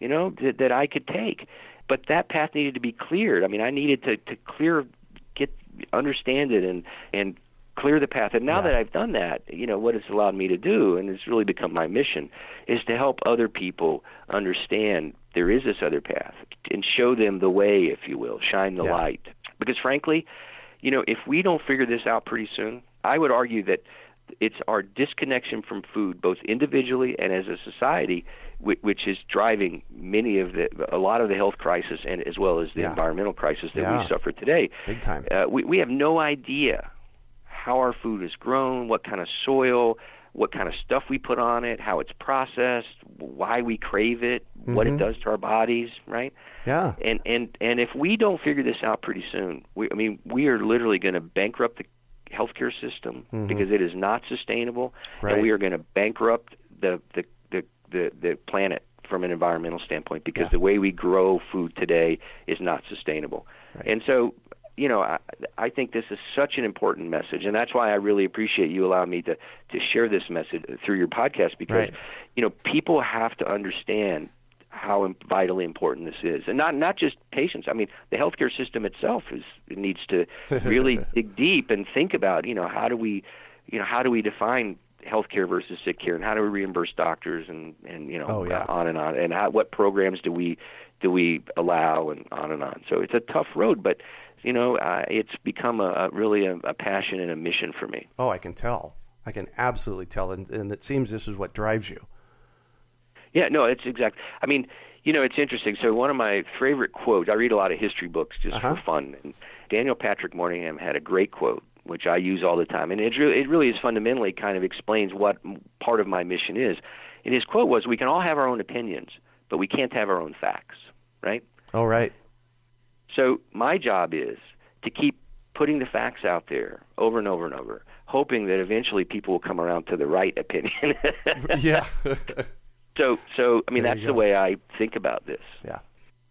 you know that, that I could take but that path needed to be cleared I mean I needed to to clear get understand it and and clear the path and now Yeah. that I've done that you know what it's allowed me to do and it's really become my mission is to help other people understand there is this other path and show them the way if you will shine the Yeah. light because frankly you know if we don't figure this out pretty soon I would argue that it's our disconnection from food, both individually and as a society, which, which is driving many of the, a lot of the health crisis and as well as the Yeah. environmental crisis that Yeah. we suffer today. Big time. Uh, we, we have no idea how our food is grown, what kind of soil, what kind of stuff we put on it, how it's processed, why we crave it, what Mm-hmm. it does to our bodies, right? Yeah. And and and if we don't figure this out pretty soon, we, I mean, we are literally going to bankrupt the healthcare system because it is not sustainable, Mm-hmm. Right. and we are going to bankrupt the the, the the the planet from an environmental standpoint because Yeah. the way we grow food today is not sustainable. And so, you know, I, I think this is such an important message, and that's why I really appreciate you allowing me to to share this message through your podcast because, Right. you know, people have to understand how vitally important this is, and not not just patients. I mean, the healthcare system itself is needs to really dig deep and think about, you know, how do we, you know, how do we define healthcare versus sick care, and how do we reimburse doctors, and and you know, Oh, yeah. on and on, and how, what programs do we do we allow, and on and on. So it's a tough road, but you know, uh, it's become a, a really a, a passion and a mission for me. Oh, I can tell. I can absolutely tell. And, and it seems this is what drives you. Yeah, no, it's exact. I mean, you know, it's interesting. So one of my favorite quotes. I read a lot of history books just Uh-huh. for fun. And Daniel Patrick Moynihan had a great quote, which I use all the time, and it really, it really is fundamentally kind of explains what part of my mission is. And his quote was, "We can all have our own opinions, but we can't have our own facts." Right. Oh, right. So my job is to keep putting the facts out there over and over and over, hoping that eventually people will come around to the right opinion. yeah. so, so I mean, There that's the way I think about this. yeah.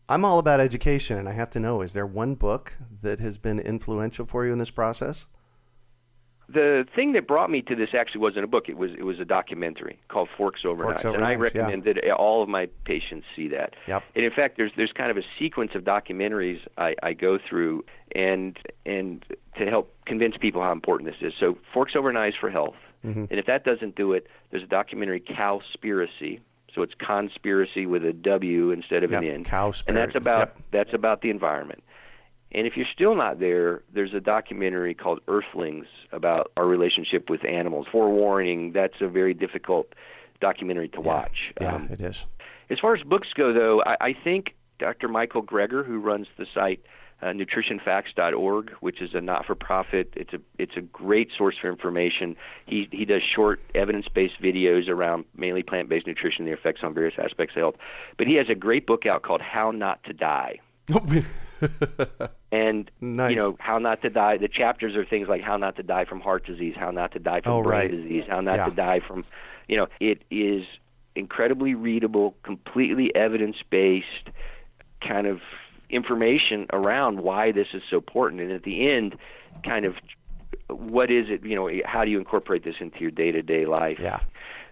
I'm all about education, and I have to know is there one book that has been influential for you in this process? The thing that brought me to this actually wasn't a book; it was it was a documentary called Forks Over Forks Knives, Over and I Knives, yeah. recommend that all of my patients see that. Yep. And in fact, there's there's kind of a sequence of documentaries I, I go through, and and to help convince people how important this is. So Forks Over Knives for Health, Mm-hmm. and if that doesn't do it, there's a documentary Cowspiracy. So it's conspiracy with a W instead of Yep, an N. Cowspiracy, And that's about yep. that's about the environment. And if you're still not there, there's a documentary called Earthlings about our relationship with animals. Forewarning, that's a very difficult documentary to watch. Yeah, Um, it is. as far as books go, though, I, I think Dr. Michael Greger, who runs the site uh, nutritionfacts.org, which is a not-for-profit, it's a it's a great source for information. He he does short evidence-based videos around mainly plant-based nutrition, the effects on various aspects of health. But he has a great book out called How Not to Die. And Nice. you know how not to die. The chapters are things like how not to die from heart disease, how not to die from Oh, brain right. disease, how not Yeah. to die from, you know, it is incredibly readable, completely evidence based, kind of information around why this is so important, and at the end, kind of what is it? You know, how do you incorporate this into your day to day life? Yeah.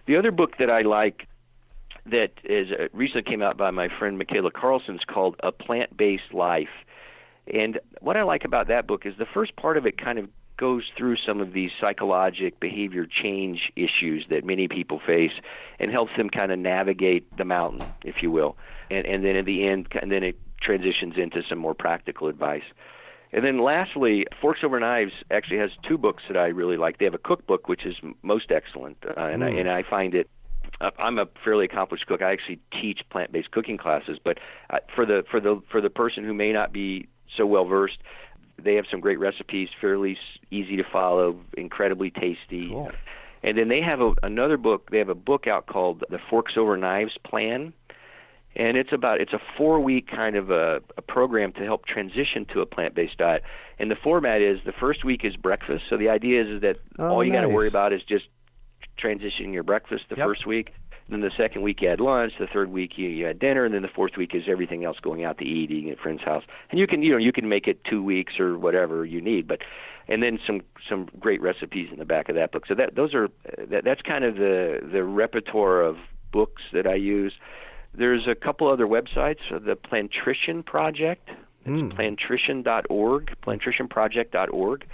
The other book that I like that is uh, recently came out by my friend Micaela Karlsen is called A Plant Based Life. And what I like about that book is the first part of it kind of goes through some of these psychologic behavior change issues that many people face and helps them kind of navigate the mountain, if you will. And, and then at the end, and then it transitions into some more practical advice. And then lastly, Forks Over Knives actually has two books that I really like. They have a cookbook, which is most excellent, uh, and, mm. I, and I find it uh, I'm a fairly accomplished cook. I actually teach plant-based cooking classes, but uh, for the for the for the person who may not be so well versed, they have some great recipes, fairly easy to follow, incredibly tasty. Cool. And then they have a, another book. They have a book out called The Forks Over Knives Plan, and it's about it's a four week kind of a, a program to help transition to a plant based diet. And the format is the first week is breakfast. So the idea is, is that oh, all you nice. got to worry about is just transitioning your breakfast the yep. first week. Then the second week you had lunch. The third week you, you had dinner, and then the fourth week is everything else going out to eat, eating at friend's house. And you can you know you can make it two weeks or whatever you need, but and then some some great recipes in the back of that book. So that those are that, that's kind of the the repertoire of books that I use. There's a couple other websites. The Plantrition Project. It's mm. plantrition.org, plantritionproject.org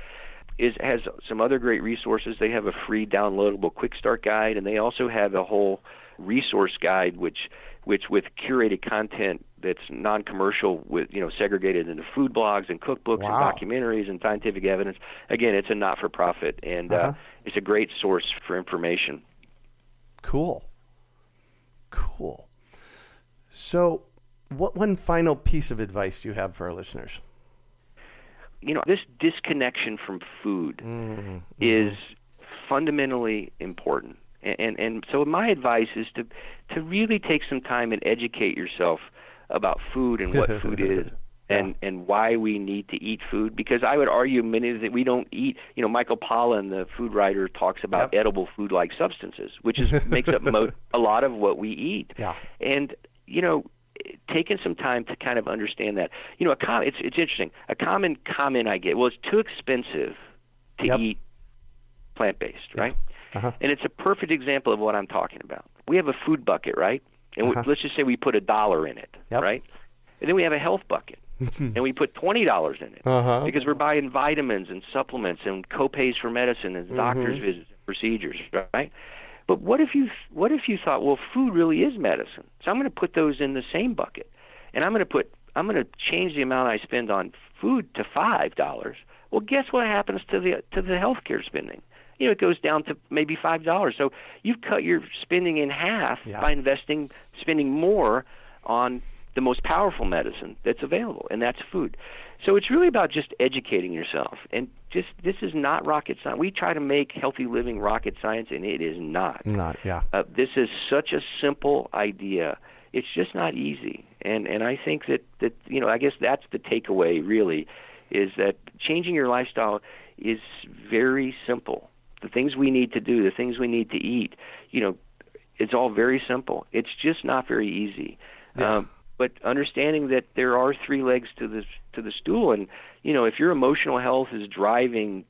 is has some other great resources. They have a free downloadable quick start guide, and they also have a whole resource guide, which which with curated content that's non-commercial, with you know segregated into food blogs and cookbooks wow. and documentaries and scientific evidence. Again, it's a not-for-profit, and uh-huh. uh, it's a great source for information. Cool, cool. So, what one final piece of advice do you have for our listeners? you know, this disconnection from food mm-hmm. is fundamentally important. And, and and so my advice is to to really take some time and educate yourself about food and what food is and and why we need to eat food because I would argue many that we don't eat you know Michael Pollan the food writer talks about yep. edible food like substances which is makes up mo- a lot of what we eat yeah. and you know taken some time to kind of understand that. You know, a com- it's it's interesting. A common comment I get, well, it's too expensive to yep. eat plant based, right? Yeah. Uh-huh. And it's a perfect example of what I'm talking about. We have a food bucket, right? And uh-huh. we, let's just say we put a dollar in it, yep. right? And then we have a health bucket, and we put twenty dollars in it uh-huh. because we're buying vitamins and supplements and copays for medicine and doctor's mm-hmm. visits and procedures, right? But what if you what if you thought, well, food really is medicine, so I'm going to put those in the same bucket, and I'm going to put I'm going to change the amount I spend on food to five dollars. Well, guess what happens to the to the healthcare spending? You know, it goes down to maybe five dollars. So you've cut your spending in half yeah. by investing spending more on the most powerful medicine that's available, and that's food. So it's really about just educating yourself, and just this is not rocket science. We try to make healthy living rocket science, and it is not. Not, yeah. Uh, this is such a simple idea. It's just not easy, and and I think that that you know I guess that's the takeaway really, is that changing your lifestyle is very simple. The things we need to do, the things we need to eat, you know, it's all very simple. It's just not very easy. Yeah. Um, but understanding that there are three legs to the to the stool, and you know if your emotional health is driving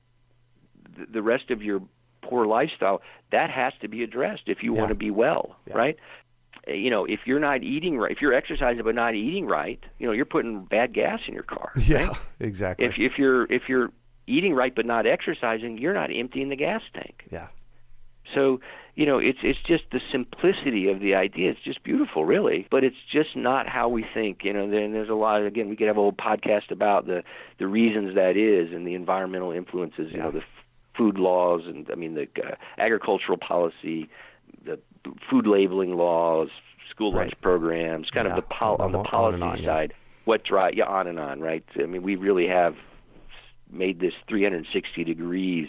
the, the rest of your poor lifestyle, that has to be addressed if you Yeah. want to be well, Yeah. right? Uh, You know, if you're not eating right, if you're exercising but not eating right, you know, you're putting bad gas in your car. Yeah, right? exactly. If if you're if you're eating right but not exercising, you're not emptying the gas tank. yeah. So, you know, it's it's just the simplicity of the idea. It's just beautiful, really. But it's just not how we think. You know, then there's a lot. Again, we could have a whole podcast about the the reasons that is and the environmental influences. You Yeah. know, the f- food laws and I mean the uh, agricultural policy, the food labeling laws, school lunch Right. programs, kind Yeah. of the pol- on the On policy on, yeah. side. What drive? Yeah, on and on. Right. I mean, we really have made this 360 degrees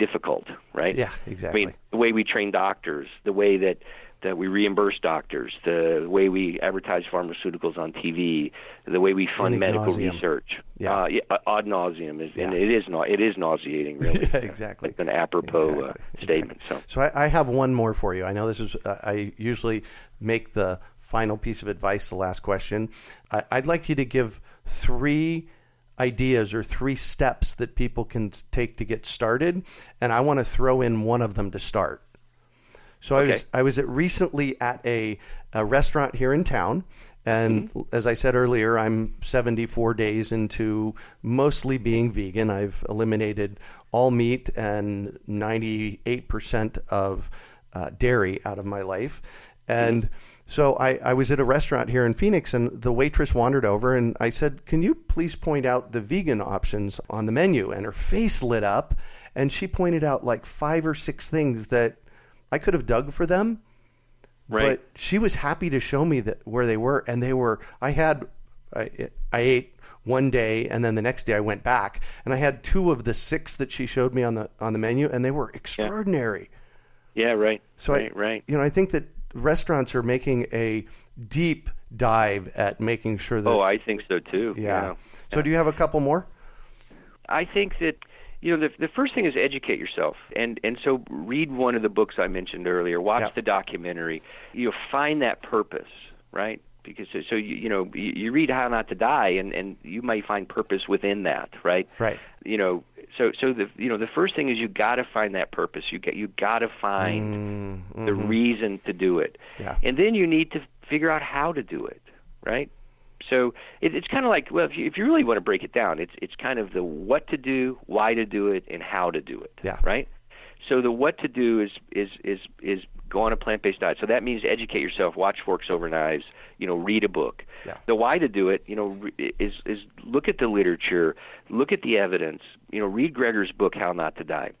difficult, right? Yeah, exactly. I mean, the way we train doctors, the way that that we reimburse doctors, the way we advertise pharmaceuticals on TV, the way we fund medical research. Yeah. Uh, yeah, ad nauseum is, and it is not. It is nauseating, really. Yeah, exactly. It's an apropos uh, Exactly. statement. So. So I, I have one more for you. I know this is. Uh, I usually make the final piece of advice the last question. I, I'd like you to give three ideas or three steps that people can take to get started, and I want to throw in one of them to start. So I was I was at recently at a, a restaurant here in town, and as I said earlier, I'm 74 days into mostly being vegan. I've eliminated all meat and 98% of uh, dairy out of my life, and. So I, I was at a restaurant here in Phoenix, and the waitress wandered over, and I said, "Can you please point out the vegan options on the menu?" And her face lit up, and she pointed out like five or six things that I could have dug for them, Right. but she was happy to show me that where they were, and they were. I had, I, I ate one day, and then the next day I went back, and I had two of the six that she showed me on the on the menu, and they were extraordinary. Yeah. Right. So right. I, right. you know, I think that restaurants are making a deep dive at making sure that. Oh, I think so too. yeah. So do you have a couple more? I think that you know the the first thing is educate yourself, and and so read one of the books I mentioned earlier. Watch Yep. the documentary. You'll find that purpose, right? Because so, so you, you know you, you read How Not to Die, and and you might find purpose within that, right? Right. You know, so so the you know the first thing is you got to find that purpose. You get you got to find the reason to do it, mm-hmm. Yeah. and then you need to figure out how to do it, right? So it, it's kind of like well, if you, if you really want to break it down, it's it's kind of the what to do, why to do it, and how to do it. Yeah. Right. So the what to do is is is is go on a plant-based diet. So that means educate yourself, watch Forks Over Knives, you know, read a book. Yeah. The why to do it, you know, is is look at the literature, look at the evidence, you know, read Greger's book How Not to Die.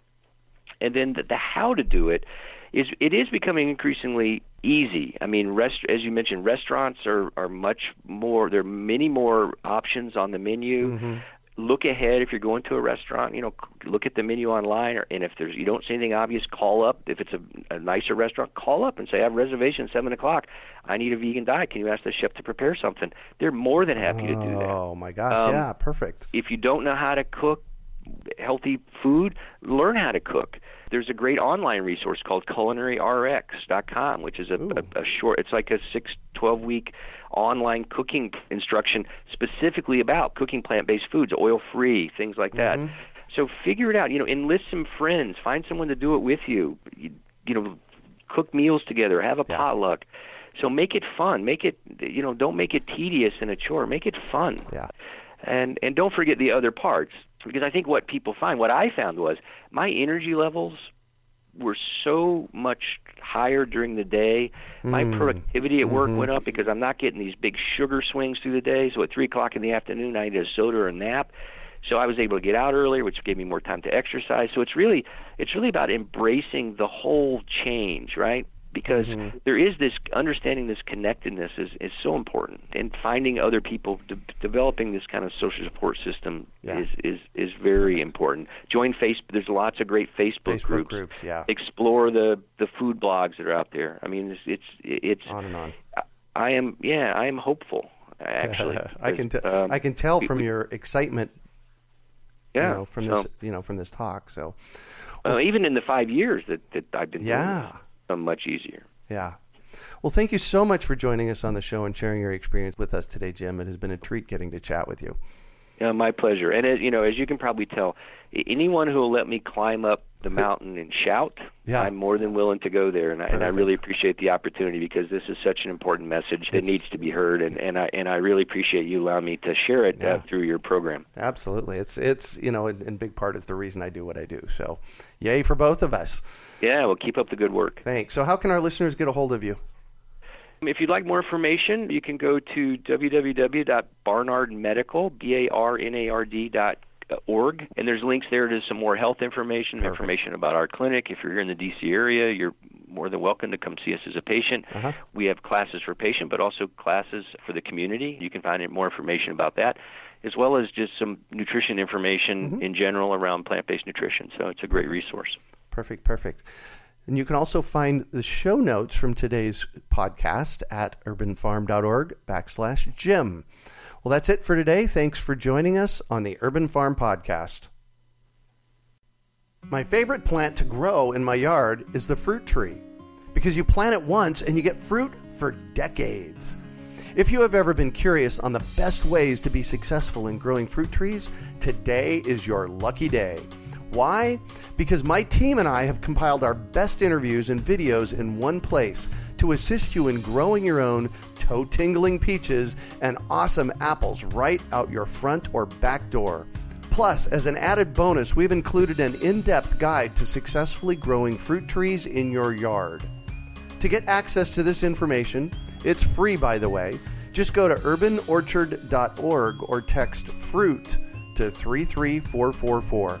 And then the, the how to do it is it is becoming increasingly easy. I mean, rest, as you mentioned, restaurants are are much more. There are many more options on the menu. Mm-hmm. Look ahead if you're going to a restaurant. You know, look at the menu online, or, and if there's you don't see anything obvious, call up. If it's a, a nicer restaurant, call up and say, "I have a reservation at seven o'clock. I need a vegan diet. Can you ask the chef to prepare something?" They're more than happy to do that Oh my gosh! Um, yeah, perfect. if you don't know how to cook healthy food, learn how to cook. There's a great online resource called culinaryrx.com, which is a, a, a short, it's like a six, 12 week online cooking instruction specifically about cooking plant based foods, oil free, things like that. Mm-hmm. So figure it out. You know, enlist some friends, find someone to do it with you. You, you know, cook meals together, have a Yeah. potluck. So make it fun. Make it, you know, don't make it tedious and a chore. Make it fun Yeah. and and don't forget the other parts because I think what people find, what I found was my energy levels were so much higher during the day. My hmm. productivity at work mm-hmm. went up because I'm not getting these big sugar swings through the day. So at three o'clock in the afternoon, I needed a soda or a nap. So I was able to get out earlier, which gave me more time to exercise. So it's really it's really about embracing the whole change, right? Because there is this understanding this connectedness is, is so important, and finding other people, de- developing this kind of social support system Yeah. is, is is very important. Join Facebook. There's lots of great Facebook, Facebook groups. groups, yeah. Explore the the food blogs that are out there. I mean, it's it's, it's On and on. I am yeah, I am hopeful actually. I can t- um, I can tell from we- your excitement, yeah, you know, from so- this, you know, from this talk. So, well, even in the five years that, that I've been Yeah. it's much easier. yeah. Well, thank you so much for joining us on the show and sharing your experience with us today, Jim. It has been a treat getting to chat with you. Yeah, my pleasure. And as, you know, as you can probably tell, anyone who will let me climb up the mountain and shout, Yeah. I'm more than willing to go there. And I, and I really appreciate the opportunity because this is such an important message that It's- needs to be heard. And, and I and I really appreciate you allowing me to share it Yeah. uh, through your program. Absolutely, it's it's you know, in, in big part, it's the reason I do what I do. So, yay for both of us. Yeah, well, keep up the good work. Thanks. So, how can our listeners get a hold of you? If you'd like more information, you can go to www.barnardmedical, B-A-R-N-A-R-D dot org, and there's links there to some more health information, Perfect. information about our clinic. If you're here in the D.C. area, you're more than welcome to come see us as a patient. Uh-huh. We have classes for patient, but also classes for the community. You can find more information about that, as well as just some nutrition information Mm-hmm. in general around plant-based nutrition. So it's a great resource. Perfect, perfect. And you can also find the show notes from today's podcast at urbanfarm.org backslash Jim. Well, that's it for today. Thanks for joining us on the Urban Farm Podcast. My favorite plant to grow in my yard is the fruit tree because you plant it once and you get fruit for decades. If you have ever been curious on the best ways to be successful in growing fruit trees, today is your lucky day. Why? Because my team and I have compiled our best interviews and videos in one place to assist you in growing your own toe tingling peaches and awesome apples right out your front or back door. Plus, as an added bonus, we've included an in depth guide to successfully growing fruit trees in your yard. To get access to this information, it's free by the way. Just go to urbanorchard.org or text fruit to 33444.